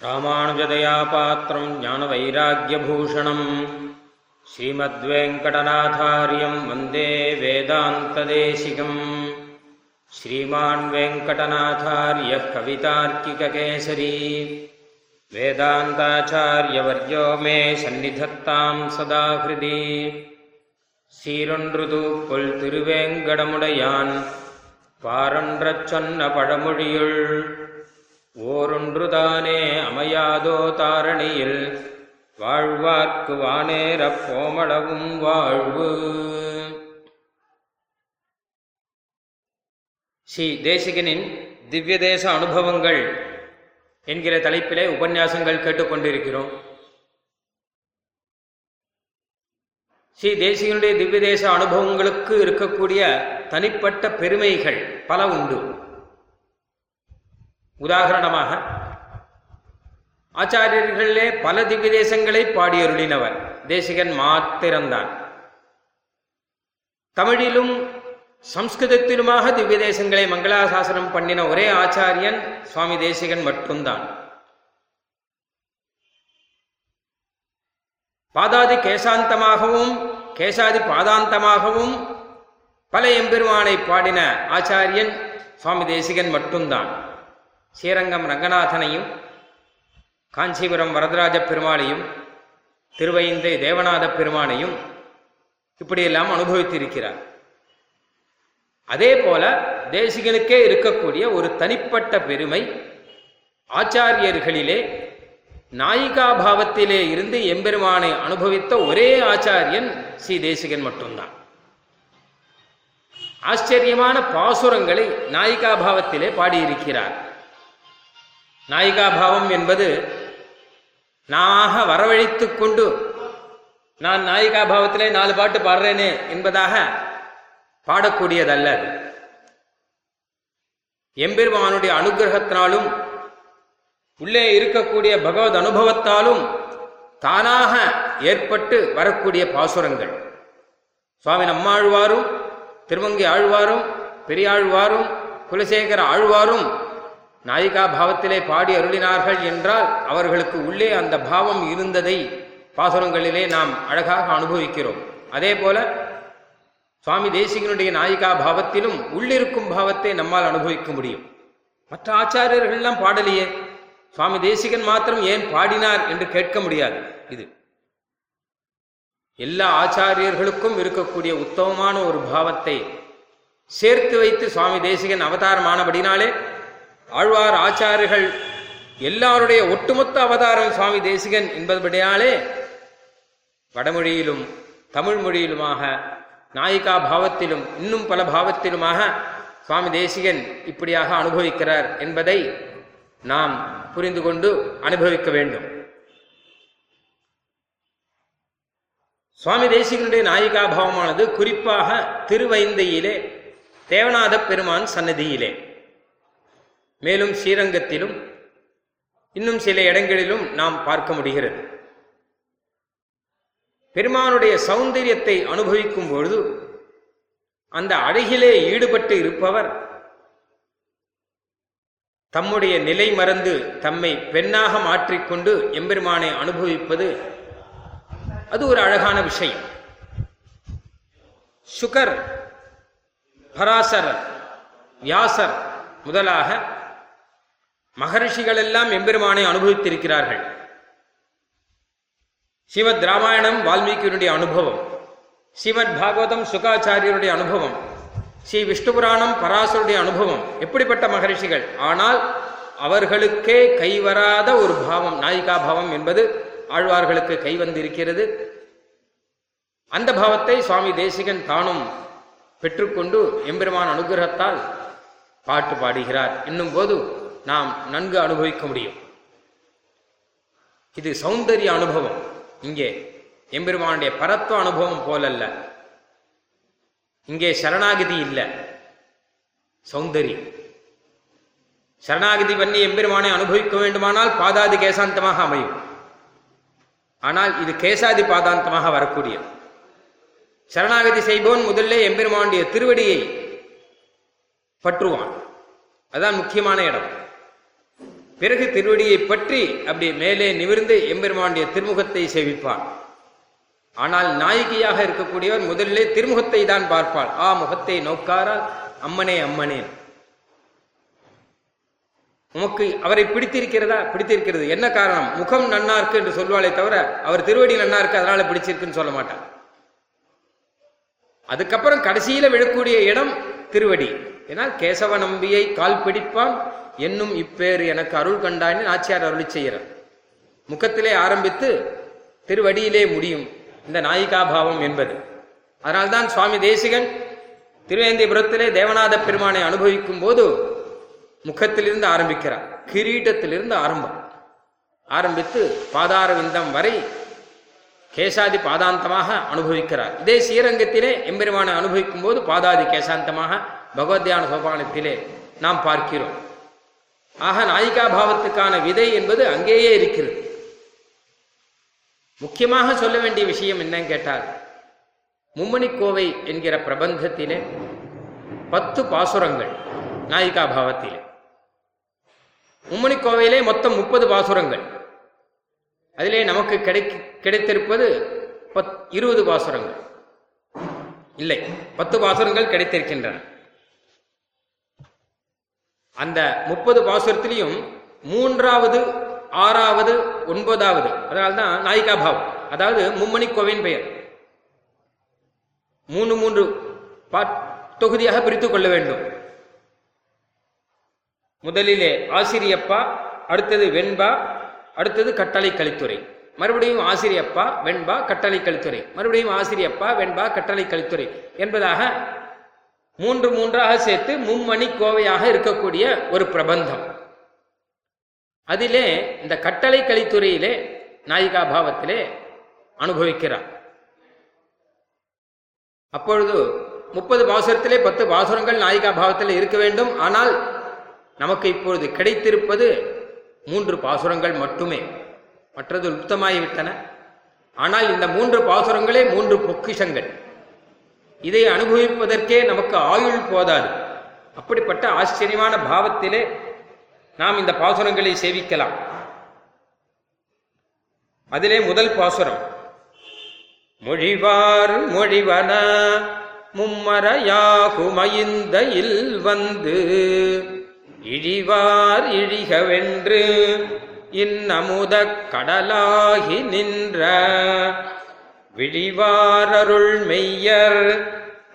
ராமானுஜதயாபாத்திரம் ஞானவைராக்கியபூஷணம் ஸ்ரீமத்வேங்கடநாதாரியம் வந்தே வேதாந்ததேசிகம் ஸ்ரீமான் வெங்கடநாதாரியः கவிதார்க்கிககேசரி வேதாந்தாச்சாரியவர்யோ மே சந்நிதத்தாம் சதா ஹிருதி சீரொன்றுது கொல் திருவேங்கடமுடையான் பாரன்றச் சொன்ன பழமொழியுள் ஓரொன்றுதானே அமையாதோ தாரணியில்? வாழ்வார்க்கு வானேரப் போமளவும் வாழ்வு. ஸ்ரீ தேசிகனின் திவ்ய தேச அனுபவங்கள் என்கிற தலைப்பிலே உபன்யாசங்கள் கேட்டுக்கொண்டிருக்கிறோம். ஸ்ரீ தேசிகனுடைய திவ்ய தேச அனுபவங்களுக்கு இருக்கக்கூடிய தனிப்பட்ட பெருமைகள் பல உண்டு. உதாரணமாக ஆச்சாரியர்களே பல திவ்ய தேசங்களை பாடியருளினவர் தேசிகன் மாத்திரம்தான். தமிழிலும் சம்ஸ்கிருதத்திலுமாக திவ்ய தேசங்களை மங்களாசாசனம் பண்ணின ஒரே ஆச்சாரியன் சுவாமி தேசிகன் மட்டும்தான். பாதாதி கேசாந்தமாகவும் கேசாதி பாதாந்தமாகவும் பல எம்பெருமானை பாடின ஆச்சாரியன் சுவாமி தேசிகன் மட்டும்தான். ஸ்ரீரங்கம் ரங்கநாதனையும் காஞ்சிபுரம் வரதராஜ பெருமாளையும் திருவைந்தை தேவநாத பெருமானையும் இப்படியெல்லாம் அனுபவித்திருக்கிறார். அதே போல தேசிகனுக்கே இருக்கக்கூடிய ஒரு தனிப்பட்ட பெருமை ஆச்சாரியர்களிலே நாயிகா பாவத்திலே இருந்து எம்பெருமானை அனுபவித்த ஒரே ஆச்சாரியன் ஸ்ரீ தேசிகன் மட்டும்தான். ஆச்சரியமான பாசுரங்களை நாயிகா பாவத்திலே பாடியிருக்கிறார். நாயிகா பாவம் என்பது நாக வரவழைத்து கொண்டு நான் நாயிகாபாவத்திலே நாலு பாட்டு பாடுறேனே என்பதாக பாடக்கூடியதல்ல அது. எம்பெருமானுடைய அனுகிரகத்தினாலும் உள்ளே இருக்கக்கூடிய பகவத் அனுபவத்தாலும் தானாக ஏற்பட்டு வரக்கூடிய பாசுரங்கள். சுவாமி நம்மாழ்வாரும் திருமங்கி ஆழ்வாரும் பெரியாழ்வாரும் குலசேகர ஆழ்வாரும் நாயிகா பாவத்திலே பாடி அருளினார்கள் என்றால் அவர்களுக்கு உள்ளே அந்த பாவம் இருந்ததை பாசுரங்களிலே நாம் அழகாக அனுபவிக்கிறோம். அதே போல சுவாமி தேசிகனுடைய நாயிகா பாவத்திலும் உள்ளிருக்கும் பாவத்தை நம்மால் அனுபவிக்க முடியும். மற்ற ஆச்சாரியர்கள்லாம் பாடலையே. சுவாமி தேசிகன் மாத்திரம் ஏன் பாடினார் என்று கேட்க முடியாது. இது எல்லா ஆச்சாரியர்களுக்கும் இருக்கக்கூடிய உத்தமமான ஒரு பாவத்தை சேர்த்து வைத்து சுவாமி தேசிகன் அவதாரமானபடினாலே ஆழ்வார் ஆச்சாரியர்கள் எல்லாருடைய ஒட்டுமொத்த அவதாரம் சுவாமி தேசிகன் என்பதுபடியாலே வடமொழியிலும் தமிழ் மொழியிலுமாக நாயிகா பாவத்திலும் இன்னும் பல பாவத்திலுமாக சுவாமி தேசிகன் இப்படியாக அனுபவிக்கிறார் என்பதை நாம் புரிந்து கொண்டு அனுபவிக்க வேண்டும். சுவாமி தேசிகனுடைய நாயிகா பாவமானது குறிப்பாக திருவைந்தையிலே தேவநாத பெருமான் சன்னதியிலே. மேலும் ஸ்ரீரங்கத்திலும் இன்னும் சில இடங்களிலும் நாம் பார்க்க முடிகிறது. பெருமானுடைய சௌந்தரியத்தை அனுபவிக்கும் பொழுது அந்த அழகிலே ஈடுபட்டு இருப்பவர் தம்முடைய நிலை மறந்து தம்மை பெண்ணாக மாற்றிக்கொண்டு எம்பெருமானை அனுபவிப்பது அது ஒரு அழகான விஷயம். சுகர் பராசரர் வியாசர் முதலாக மகரிஷிகள் எல்லாம் எம்பெருமானை அனுபவித்திருக்கிறார்கள். ஸ்ரீமத் ராமாயணம் வால்மீகியினுடைய அனுபவம். ஸ்ரீமத் பாகவதம் சுகாச்சாரியருடைய அனுபவம். ஸ்ரீ விஷ்ணு புராணம் பராசருடைய அனுபவம். எப்படிப்பட்ட மகரிஷிகள்? ஆனால் அவர்களுக்கே கைவராத ஒரு பாவம் நாயிகா பாவம் என்பது ஆழ்வார்களுக்கு கைவந்திருக்கிறது அந்த பாவத்தை சுவாமி தேசிகன் தானும் பெற்றுக்கொண்டு எம்பெருமான் அனுகிரகத்தால் பாட்டு பாடுகிறார். என்னும் போது நாம் நன்கு அனுபவிக்க முடியும். இது சௌந்தரிய அனுபவம். இங்கே எம்பெருமானுடைய பரத்துவ அனுபவம் போலல்ல. இங்கே சரணாகதி இல்லை. சௌந்தரியம். சரணாகதி பண்ணி எம்பெருமானை அனுபவிக்க வேண்டுமானால் பாதாதி கேசாந்தமாக அமையும். ஆனால் இது கேசாதி பாதாந்தமாக வரக்கூடிய சரணாகதி செய்பவன் முதல்ல எம்பெருமானுடைய திருவடியை பற்றுவான். அதான் முக்கியமான இடம். பிறகு திருவடியை பற்றி அப்படி மேலே நிமிர்ந்து எம்பெருமானுடைய திருமுகத்தை சேவிப்பான். ஆனால் நாயகியாக இருக்கக்கூடியவர் முதலிலே திருமுகத்தை தான் பார்ப்பாள். ஆ முகத்தை நோக்காரால் அம்மனே அம்மனே. உமக்கு அவரை பிடித்திருக்கிறதா? பிடித்திருக்கிறது. என்ன காரணம்? முகம் நன்னா இருக்கு என்று சொல்வாளே தவிர அவர் திருவடி நன்னா இருக்கு அதனால பிடிச்சிருக்குன்னு சொல்ல மாட்டான் அதுக்கப்புறம் கடைசியில விழக்கூடிய இடம் திருவடி. ஏன்னா கேசவ நம்பியை கால் பிடிப்பான் என்னும் இப்பேறு எனக்கு அருள் கண்டான்னு நாச்சியார் அருளி செய்கிறார். முகத்திலே ஆரம்பித்து திருவடியிலே முடியும் இந்த நாயிகாபாவம் என்பது. அதனால்தான் சுவாமி தேசிகன் திருவேந்திபுரத்திலே தேவநாத பெருமானை அனுபவிக்கும் போது முகத்திலிருந்து ஆரம்பிக்கிறார். கிரீட்டத்திலிருந்து ஆரம்பம். ஆரம்பித்து பாதார விந்தம் வரை கேசாதி பாதாந்தமாக அனுபவிக்கிறார். இதே ஸ்ரீரங்கத்திலே எம்பெருமானை அனுபவிக்கும் போது பாதாதி கேசாந்தமாக பகவத்யான சோபானத்திலே நாம் பார்க்கிறோம். ஆக நாயிகா பாவத்துக்கான விதை என்பது அங்கேயே இருக்கிறது. முக்கியமாக சொல்ல வேண்டிய விஷயம் என்னன்னு கேட்டால் மும்மணிக்கோவை என்கிற பிரபந்தத்திலே பத்து பாசுரங்கள் நாயிகா பாவத்திலே மும்மணிக்கோவையிலே மொத்தம் முப்பது பாசுரங்கள். அதிலே நமக்கு கிடை கிடைத்திருப்பது பத் இருபது பாசுரங்கள். இல்லை பத்து பாசுரங்கள் கிடைத்திருக்கின்றன. அந்த முப்பது பாசுரத்திலையும் மூன்றாவது ஆறாவது ஒன்பதாவது அதனால்தான் நாயிகா பாவம் அதாவது மும்மணி கோவின் பெயர். மூன்று மூன்று பாட் தொகுதியாக பிரித்துக் கொள்ள வேண்டும். முதலிலே ஆசிரியப்பா அடுத்தது வெண்பா அடுத்தது கட்டளை கலித்துறை மறுபடியும் ஆசிரியப்பா வெண்பா கட்டளை கலித்துறை மறுபடியும் ஆசிரியப்பா வெண்பா கட்டளை கலித்துறை என்பதாக மூன்று மூன்றாக சேர்த்து மும்மணி கோவையாக இருக்கக்கூடிய ஒரு பிரபந்தம். அதிலே இந்த கட்டளை கலித்துறையிலே நாயிகா பாவத்திலே அனுபவிக்கிறார். அப்பொழுது முப்பது பாசுரத்திலே பத்து பாசுரங்கள் நாயிகா பாவத்தில் இருக்க வேண்டும். ஆனால் நமக்கு இப்பொழுது கிடைத்திருப்பது மூன்று பாசுரங்கள் மட்டுமே. மற்றது லுப்தமாகிவிட்டன ஆனால் இந்த மூன்று பாசுரங்களே மூன்று பொக்கிஷங்கள். இதை அனுபவிப்பதற்கே நமக்கு ஆயுள் போதாது. அப்படிப்பட்ட ஆச்சரியமான பாவத்திலே நாம் இந்த பாசுரங்களை சேவிக்கலாம். அதிலே முதல் பாசுரம். மொழிவார் மொழிவன மும்மரையாகுமயிந்த இல் வந்து இழிவார் இழிகவென்று இன்னமுத கடலாகி நின்ற விழிவாரருள் மெய்யர்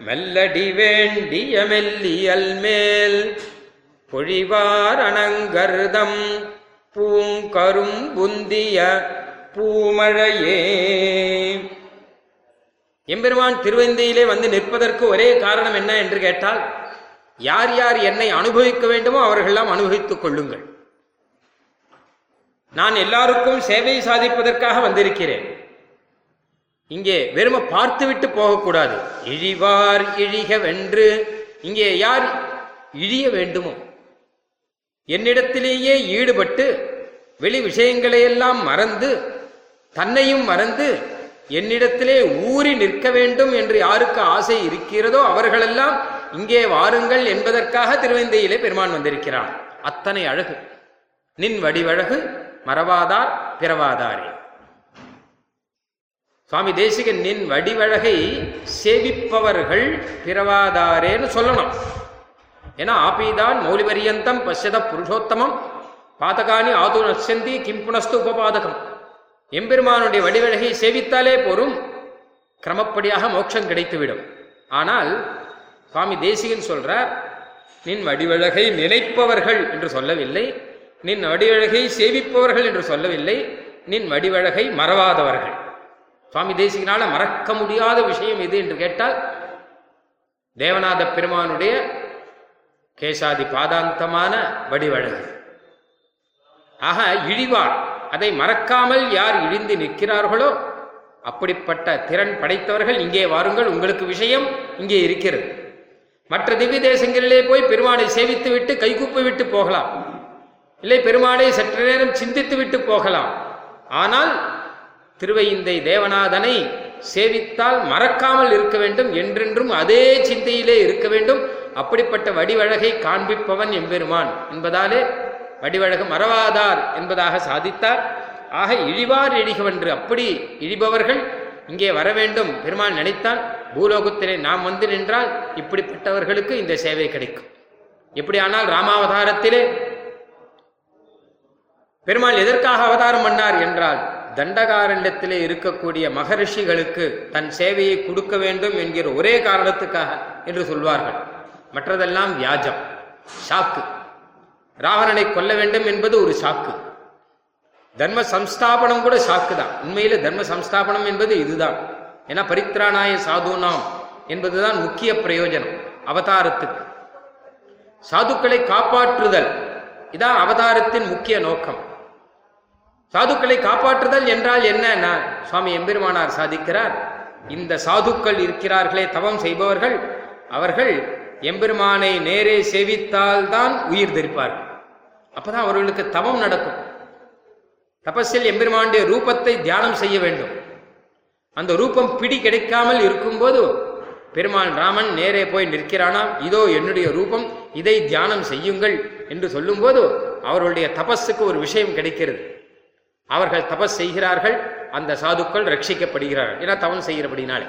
மெல்லடி வேண்டிய மெல்லியல் மேல் பொழிவாரணங்கர்தம் பூங்கரும் புந்திய பூமழையே. எம்பெருமான் திருவந்தியிலே வந்து நிற்பதற்கு ஒரே காரணம் என்ன என்று கேட்டால் யார் யார் என்னை அனுபவிக்க வேண்டுமோ அவர்களெல்லாம் அனுபவித்துக் கொள்ளுங்கள். நான் எல்லாருக்கும் சேவை சாதிப்பதற்காக வந்திருக்கிறேன். இங்கே வெறும பார்த்துவிட்டு போகக்கூடாது. இழிவார் இழிக வென்று இங்கே யார் இழிய வேண்டுமோ? என்னிடத்திலேயே ஈடுபட்டு வெளி விஷயங்களையெல்லாம் மறந்து தன்னையும் மறந்து என்னிடத்திலே ஊறி நிற்க வேண்டும் என்று யாருக்கு ஆசை இருக்கிறதோ அவர்களெல்லாம் இங்கே வாருங்கள் என்பதற்காக திருவேந்தையிலே பெருமான் வந்திருக்கிறான். அத்தனை அழகு. நின் வடிவழகு மறவாதார் பிறவாதாரே. சுவாமி தேசிகன் நின் வடிவழகை சேவிப்பவர்கள் பிறவாதாரேன்னு சொல்லணும். ஏன்னா ஆபீதான் மௌலிபரியந்தம் பஷ்யத புருஷோத்தமம் பாதகானி ஆது நசந்தி கிம்புனஸ்து உபபாதகம். எம்பெருமானுடைய வடிவழகை சேவித்தாலே போரும் கிரமப்படியாக மோட்சம் கிடைத்துவிடும். ஆனால் சுவாமி தேசிகன் சொல்றார் நின் வடிவழகை நினைப்பவர்கள் என்று சொல்லவில்லை நின் வடிவழகை சேவிப்பவர்கள் என்று சொல்லவில்லை நின் வடிவழகை மறவாதவர்கள் சுவாமி தேசிகனால மறக்க முடியாத விஷயம் எது என்று கேட்டால் தேவநாத பெருமானுடைய கேசாதி பாதாந்தமான வடிவழகு. ஆக இழிவார் அதை மறக்காமல் யார் இழிந்து நிற்கிறார்களோ அப்படிப்பட்ட திறன் படைத்தவர்கள் இங்கே வாருங்கள் உங்களுக்கு விஷயம் இங்கே இருக்கிறது. மற்ற திவ்ய தேசங்களிலே போய் பெருமானை சேவித்து விட்டு கைகூப்பி விட்டு போகலாம். இல்லை பெருமானை சற்று நேரம் சிந்தித்து விட்டு போகலாம். ஆனால் திருவையிந்தை தேவநாதனை சேவித்தால் மறக்காமல் இருக்க வேண்டும் என்றென்றும் அதே சிந்தையிலே இருக்க வேண்டும். அப்படிப்பட்ட வடிவழகை காண்பிப்பவன் எம்பெருமான் என்பதாலே வடிவழகு மறவாதார் என்பதாக சாதித்தார். ஆக இழிவார் இழிகவென்று அப்படி இழிபவர்கள் இங்கே வர வேண்டும் பெருமாள் நினைத்தால் பூலோகத்திலே நாம் வந்து நின்றால் இப்படிப்பட்டவர்களுக்கு இந்த சேவை கிடைக்கும். எப்படியானால் ராமாவதாரத்திலே பெருமாள் எதற்காக அவதாரம் பண்ணார் என்றால் தண்டகாரண்யத்திலே இருக்கக்கூடிய மகரிஷிகளுக்கு தன் சேவையை கொடுக்க வேண்டும் என்கிற ஒரே காரணத்துக்காக என்று சொல்வார்கள். மற்றதெல்லாம் வியாஜம் சாக்கு. ராவணனை கொல்ல வேண்டும் என்பது ஒரு சாக்கு. தர்ம சம்ஸ்தாபனம் கூட சாக்கு தான். உண்மையில தர்ம சம்ஸ்தாபனம் என்பது இதுதான். ஏன்னா பரித்ராணாய சாதுனாம் என்பதுதான் முக்கிய பிரயோஜனம் அவதாரத்துக்கு. சாதுக்களை காப்பாற்றுதல் இதான் அவதாரத்தின் முக்கிய நோக்கம். சாதுக்களை காப்பாற்றுதல் என்றால் என்ன? சுவாமி எம்பெருமானார் சாதிக்கிறார். இந்த சாதுக்கள் இருக்கிறார்களே தவம் செய்பவர்கள் அவர்கள் எம்பெருமானை நேரே சேவித்தால்தான் உயிர் தரிப்பார்கள் அப்பதான் அவர்களுக்கு தவம் நடக்கும். தபஸில் எம்பெருமானுடைய ரூபத்தை தியானம் செய்ய வேண்டும். அந்த ரூபம் பிடி கிடைக்காமல் இருக்கும்போது பெருமான் ராமன் நேரே போய் நிற்கிறானாம் இதோ என்னுடைய ரூபம் இதை தியானம் செய்யுங்கள் என்று சொல்லும்போது அவர்களுடைய தபஸுக்கு ஒரு விஷயம் கிடைக்கிறது. அவர்கள் தபஸ் செய்கிறார்கள் அந்த சாதுக்கள் ரட்சிக்கப்படுகிறார்கள். ஏன்னா தவம் செய்கிறபடினாலே.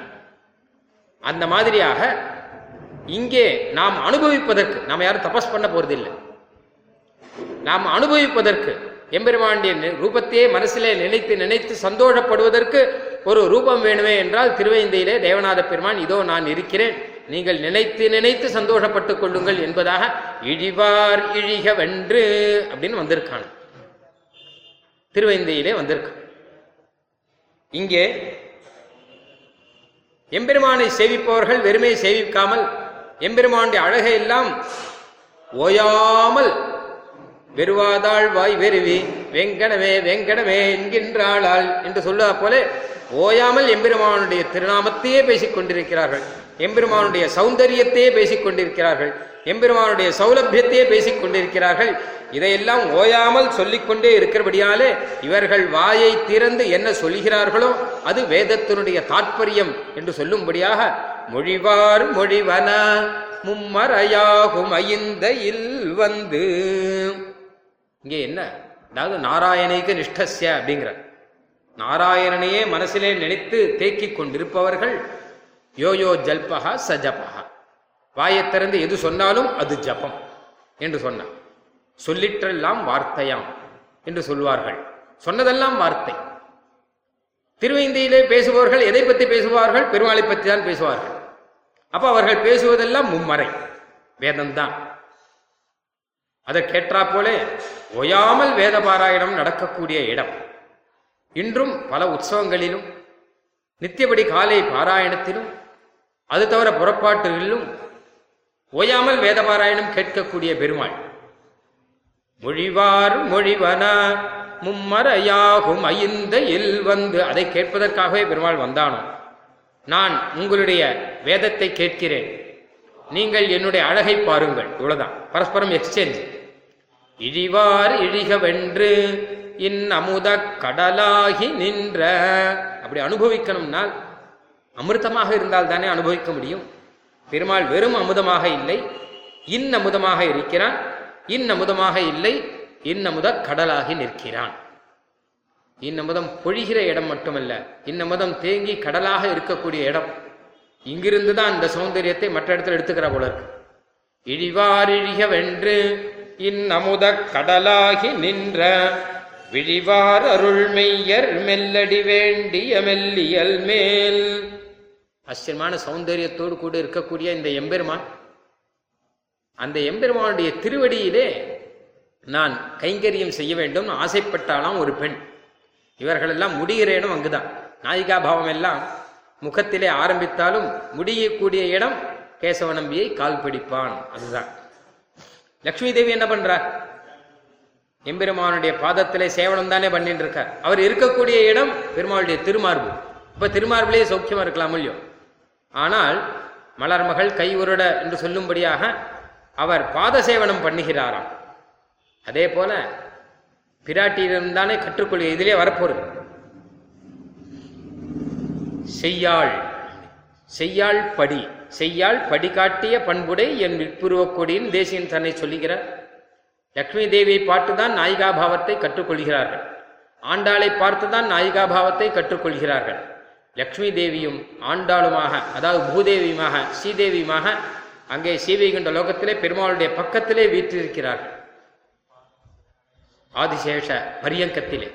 அந்த மாதிரியாக இங்கே நாம் அனுபவிப்பதற்கு நாம் யாரும் தபஸ் பண்ண போறதில்லை. நாம் அனுபவிப்பதற்கு எம்பெருமாண்டிய ரூபத்தையே மனசிலே நினைத்து நினைத்து சந்தோஷப்படுவதற்கு ஒரு ரூபம் வேணுமே என்றால் திருவேந்தையிலே தேவநாத பெருமான் இதோ நான் இருக்கிறேன். நீங்கள் நினைத்து நினைத்து சந்தோஷப்பட்டுக் கொள்ளுங்கள் என்பதாக இழிவார் இழிக வென்று அப்படின்னு வந்திருக்கான் திருவைந்தையிலே வந்திருக்கு. இங்கே எம்பெருமானை சேவிப்பவர்கள் வெறுமையை சேவிக்காமல் எம்பெருமானுடைய அழகை எல்லாம் ஓயாமல் வெறுவாதாள் வாய் வெறுவி வெங்கடமே வெங்கடமே என்கின்றாளாள் என்று சொல்லுவா போல ஓயாமல் எம்பெருமானுடைய திருநாமத்தையே பேசிக் கொண்டிருக்கிறார்கள். எம்பெருமானுடைய சௌந்தரியத்தையே பேசிக் கொண்டிருக்கிறார்கள். எம்பெருமானுடைய சௌலபியத்தையே பேசிக் கொண்டிருக்கிறார்கள். இதையெல்லாம் ஓயாமல் சொல்லிக்கொண்டே இருக்கிறபடியாலே இவர்கள் வாயை திறந்து என்ன சொல்கிறார்களோ அது வேதத்தினுடைய தாற்பயம் என்று சொல்லும்படியாக மொழிவார் மொழிவன மும்மறையாகும் ஐந்த இல் வந்து. இங்கே என்ன? அதாவது நாராயணிக்கு நிஷ்டசிய அப்படிங்கிற நாராயணனையே மனசிலே நினைத்து தேக்கிக் கொண்டிருப்பவர்கள் யோயோ ஜல்பகா சஜபகா வாயைத் திறந்து எது சொன்னாலும் அது ஜபம் என்று சொன்னார். சொல்லிற்றெல்லாம் வார்த்தையாம் என்று சொல்வார்கள். சொன்னதெல்லாம் வார்த்தை. திருவேந்தியிலே பேசுபவர்கள் எதை பற்றி பேசுவார்கள்? பெருமாளை பற்றி தான் பேசுவார்கள். அப்போ அவர்கள் பேசுவதெல்லாம் மும்மறை. வேதம்தான். அதை கேட்டா போலே ஓயாமல் வேத பாராயணம் நடக்கக்கூடிய இடம். இன்றும் பல உற்சவங்களிலும் நித்தியபடி காலை பாராயணத்திலும் அது தவிர புறப்பாட்டுகளிலும் ஓயாமல் வேதபாராயணம் கேட்கக்கூடிய பெருமாள். மொழிவார் மொழிவன மும்மறையாகும் ஐந்த இல் வந்து அதை கேட்பதற்காகவே பெருமாள் வந்தானோ? நான் உங்களுடைய வேதத்தை கேட்கிறேன். நீங்கள் என்னுடைய அழகை பாருங்கள். இவ்வளவுதான். பரஸ்பரம் எக்ஸ்சேஞ்ச் இழிவார் இழிகவென்று இன் அமுத கடலாகி நின்ற. அப்படி அனுபவிக்கணும்னால் அமிர்தமாக இருந்தால் தானே அனுபவிக்க முடியும். பெருமாள் வெறும் அமுதமாக இல்லை இன் அமுதமாக இருக்கிறான் இன் அமுதமாக இல்லை இன் அமுத கடலாகி நிற்கிறான். இன்னமுதம் பொழிகிற இடம் மட்டுமல்ல இன்னமுதம் தேங்கி கடலாக இருக்கக்கூடிய இடம். இங்கிருந்து தான் இந்த சௌந்தரியத்தை மற்ற இடத்துல எடுத்துக்கிற போல இருக்கு. இழிவாரிழிக வென்று இன்னமுத கடலாகி நின்ற விழிவார் அருள்மெய்யர் மெல்லடி வேண்டிய மெல்லியல் மேல் ஆச்சரியமான சௌந்தரியத்தோடு கூட இருக்கக்கூடிய இந்த எம்பெருமான் அந்த எம்பெருமானுடைய திருவடியிலே நான் கைங்கரியம் செய்ய வேண்டும் ஆசைப்பட்டாலாம் ஒரு பெண். இவர்களெல்லாம் முடிகிற இடம் அங்குதான். நாயிகா பாவம் எல்லாம் முகத்திலே ஆரம்பித்தாலும் முடியக்கூடிய இடம் கேசவ நம்பியை கால் பிடிப்பான். அதுதான். லக்ஷ்மி தேவி என்ன பண்றார் எம்பெருமானுடைய பாதத்திலே சேவனம் தானே பண்ணிட்டு இருக்கார் அவர் இருக்கக்கூடிய இடம் பெருமாளுடைய திருமார்பு. இப்ப திருமார்பிலே சௌக்கியமா இருக்கலாம் இல்லையோ? ஆனால் மலர்மகள் கை உருட என்று சொல்லும்படியாக அவர் பாத சேவனம் பண்ணுகிறாராம். அதே போல பிராட்டியிடம்தானே கற்றுக்கொள் இதிலே வரப்போறது. செய்யாள் செய்யாள் படி செய்யாள் படி காட்டிய பண்புடை என் விற்புருவக்கொடியின் தேசியன் தன்னை சொல்லுகிறார். லக்ஷ்மி தேவியை பார்த்துதான் நாயிகா பாவத்தை கற்றுக்கொள்கிறார்கள். ஆண்டாளை பார்த்துதான் நாயிகா பாவத்தை கற்றுக்கொள்கிறார்கள். லக்ஷ்மி தேவியும் ஆண்டாளுமாக அதாவது பூதேவியுமாக ஸ்ரீதேவியுமாக அங்கே சீவைகுண்ட லோகத்திலே பெருமாளுடைய பக்கத்திலே வீற்றிருக்கிறார்கள். ஆதிசேஷ பரியங்கத்திலே.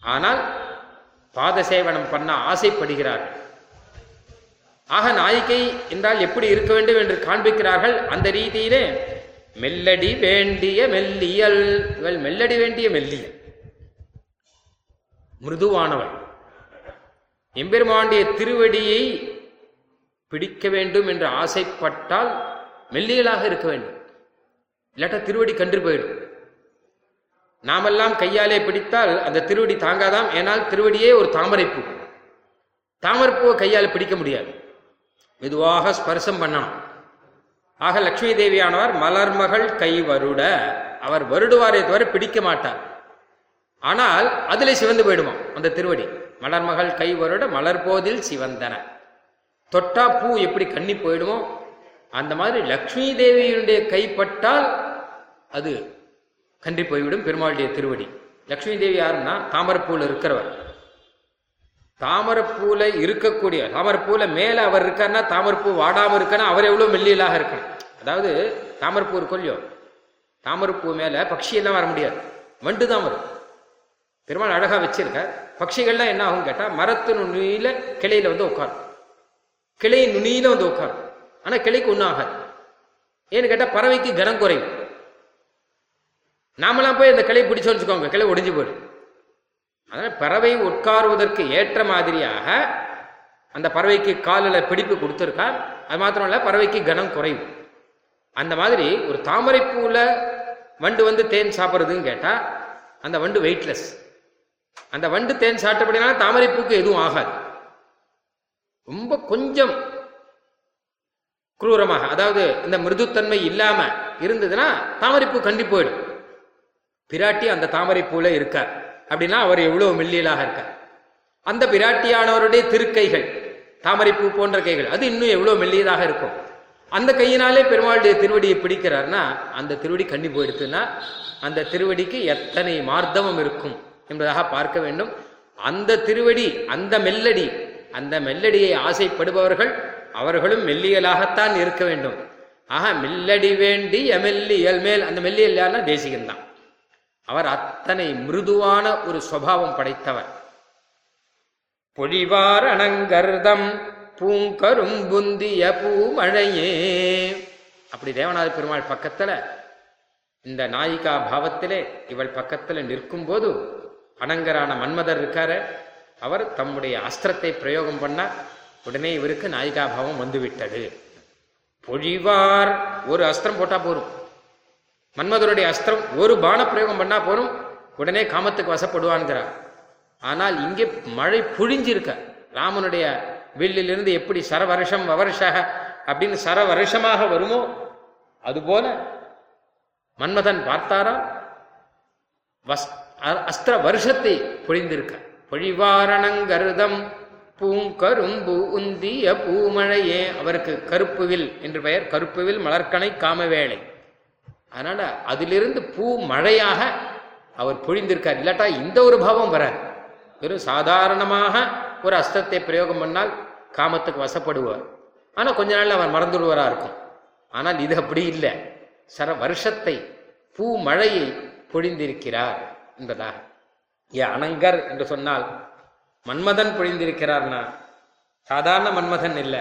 ஆனால் பாதசேவனம் பண்ண ஆசைப்படுகிறார்கள். ஆக நாயிகை என்றால் எப்படி இருக்க வேண்டும் என்று காண்பிக்கிறார்கள்? அந்த ரீதியிலே மெல்லடி வேண்டிய மெல்லியல் இவள் மெல்லடி வேண்டிய மெல்லியல். மிருதுவானவள். எம்பெருமாண்டிய திருவடியை பிடிக்க வேண்டும் என்று ஆசைப்பட்டால் மெல்லியலாக இருக்க வேண்டும். இல்லாட்டா திருவடி கன்று போயிடும். நாமெல்லாம் கையாலே பிடித்தால் அந்த திருவடி தாங்காதாம். ஏனால் திருவடியே ஒரு தாமரைப்பூ. தாமரைப்பூவை கையால் பிடிக்க முடியாது. மெதுவாக ஸ்பர்சம் பண்ணணும். ஆக லக்ஷ்மி தேவியானவர் மலர்மகள் கை வருட அவர் வருடுவாரே தவிர பிடிக்க மாட்டார். ஆனால் அதிலே சிவந்து போயிடுமா அந்த திருவடி. மலர்மகள் கை வருட மலர்போதில் சிவந்தன. தொட்டா பூ எப்படி கண்ணி போயிடுமோ அந்த மாதிரி லக்ஷ்மி தேவியினுடைய கைப்பட்டால் அது கன்றி போய்விடும் பெருமாளுடைய திருவடி. லக்ஷ்மி தேவி யாருன்னா தாமரப்பூல இருக்கிறவர். தாமரப்பூல இருக்கக்கூடிய தாமரப்பூல மேல அவர் இருக்காருன்னா தாமரப்பூ வாடாம இருக்கன்னா அவர் எவ்வளவு மெல்லியலாக இருக்கணும். அதாவது தாமரப்பூ கொல்லியோ தாமரப்பூ மேல பட்சி எல்லாம் வர முடியாது. வண்டு தான் வரும். பெருமாள் அழகாக வச்சிருக்கார். பட்சிகள்லாம் என்ன ஆகும் கேட்டால் மரத்து நுனியில் கிளையில் வந்து உட்காரும் கிளை நுனியில வந்து உட்காரும் ஆனால் கிளைக்கு ஒன்றும் ஆகாது. ஏன்னு கேட்டால் பறவைக்கு கனம் குறையும். நாமெல்லாம் போய் அந்த கிளை பிடிச்சு வச்சுக்கோங்க கிளை ஒடிஞ்சு போயிடும். அதனால் பறவை உட்காருவதற்கு ஏற்ற மாதிரியாக அந்த பறவைக்கு காலில் பிடிப்பு கொடுத்துருக்கார். அது மாத்திரம் இல்லை பறவைக்கு கனம் குறையும். அந்த மாதிரி ஒரு தாமரைப்பூவில் வண்டு வந்து தேன் சாப்பிட்றதுன்னு கேட்டால் அந்த வண்டு வெயிட்லெஸ் அந்த வண்டு தேன் சாப்பிட்டபடினால தாமரைப்பூக்கு எதுவும் ஆகாது. ரொம்ப கொஞ்சம் குரூரமாக அதாவது இந்த மிருதுத்தன்மை இல்லாம இருந்ததுன்னா தாமரைப்பூ கண்டி போயிடும். பிராட்டி அந்த தாமரைப்பூல இருக்கார் அப்படின்னா அவர் எவ்வளவு மெல்லியலாக இருக்கார் அந்த பிராட்டியானவருடைய திருக்கைகள் தாமரைப்பூ போன்ற கைகள் அது இன்னும் எவ்வளவு மெல்லியதாக இருக்கும்? அந்த கையினாலே பெருமாளுடைய திருவடியை பிடிக்கிறார்னா அந்த திருவடி கண்டி போயிடுத்துன்னா அந்த திருவடிக்கு எத்தனை மார்த்தவம் இருக்கும்? என்பதாக பார்க்க வேண்டும். அந்த திருவடி அந்த மெல்லடி அந்த மெல்லடியை ஆசைப்படுபவர்கள் அவர்களும் மெல்லியலாகத்தான் இருக்க வேண்டும். ஆக மெல்லடி வேண்டி எமெல்லியல் மேல் அந்த மெல்லியல் யார்னா தேசிகன்தான் அவர் அத்தனை மிருதுவான ஒரு சுவாவம் படைத்தவர். பொழிவார் அணங்கர்தம் பூங்கரும் புந்திய பூமழையே. அப்படி தேவநாத பெருமாள் பக்கத்துல இந்த நாயிகா பாவத்திலே இவள் பக்கத்துல நிற்கும் போது அனங்கரான மன்மதர் இருக்காரு. அவர் தம்முடைய அஸ்திரத்தை பிரயோகம் பண்ணால் உடனே இவருக்கு நாயிகாபாவம் வந்துவிட்டது. பொழிவார். ஒரு அஸ்திரம் போட்டா போரும் மன்மதருடைய அஸ்திரம் ஒரு பான பிரயோகம் பண்ணா போரும் உடனே காமத்துக்கு வசப்படுவான்கிறார். ஆனால் இங்கே மழை புழிஞ்சிருக்க. ராமனுடைய வில்லிலிருந்து எப்படி சரவருஷம் வவருஷக அப்படின்னு சரவருஷமாக வருமோ அதுபோல மன்மதன் பார்த்தாரா? வஸ் அஸ்திர வருஷத்தை பொழிந்திருக்க. பொழிவாரணங்கருதம் பூங்கரும்பு உந்திய பூமழையே. அவருக்கு கருப்புவில் என்று பெயர் கருப்புவில் மலர்கனை காமவேளை. அதனால அதிலிருந்து பூ மழையாக அவர் பொழிந்திருக்கார். இல்லாட்டா இந்த ஒரு பாவம் வராது. வெறும் சாதாரணமாக ஒரு அஸ்தத்தை பிரயோகம் பண்ணால் காமத்துக்கு வசப்படுவார். ஆனால் கொஞ்ச நாள் அவர் மறந்துடுவரா இருக்கும். ஆனால் இது அப்படி இல்லை. சர வருஷத்தை பூ மழையை பொழிந்திருக்கிறார். என்பதாக ஏ அனங்கர் என்று சொன்னால் மன்மதன் பொழிந்திருக்கிறார்னா சாதாரண மன்மதன் இல்லை.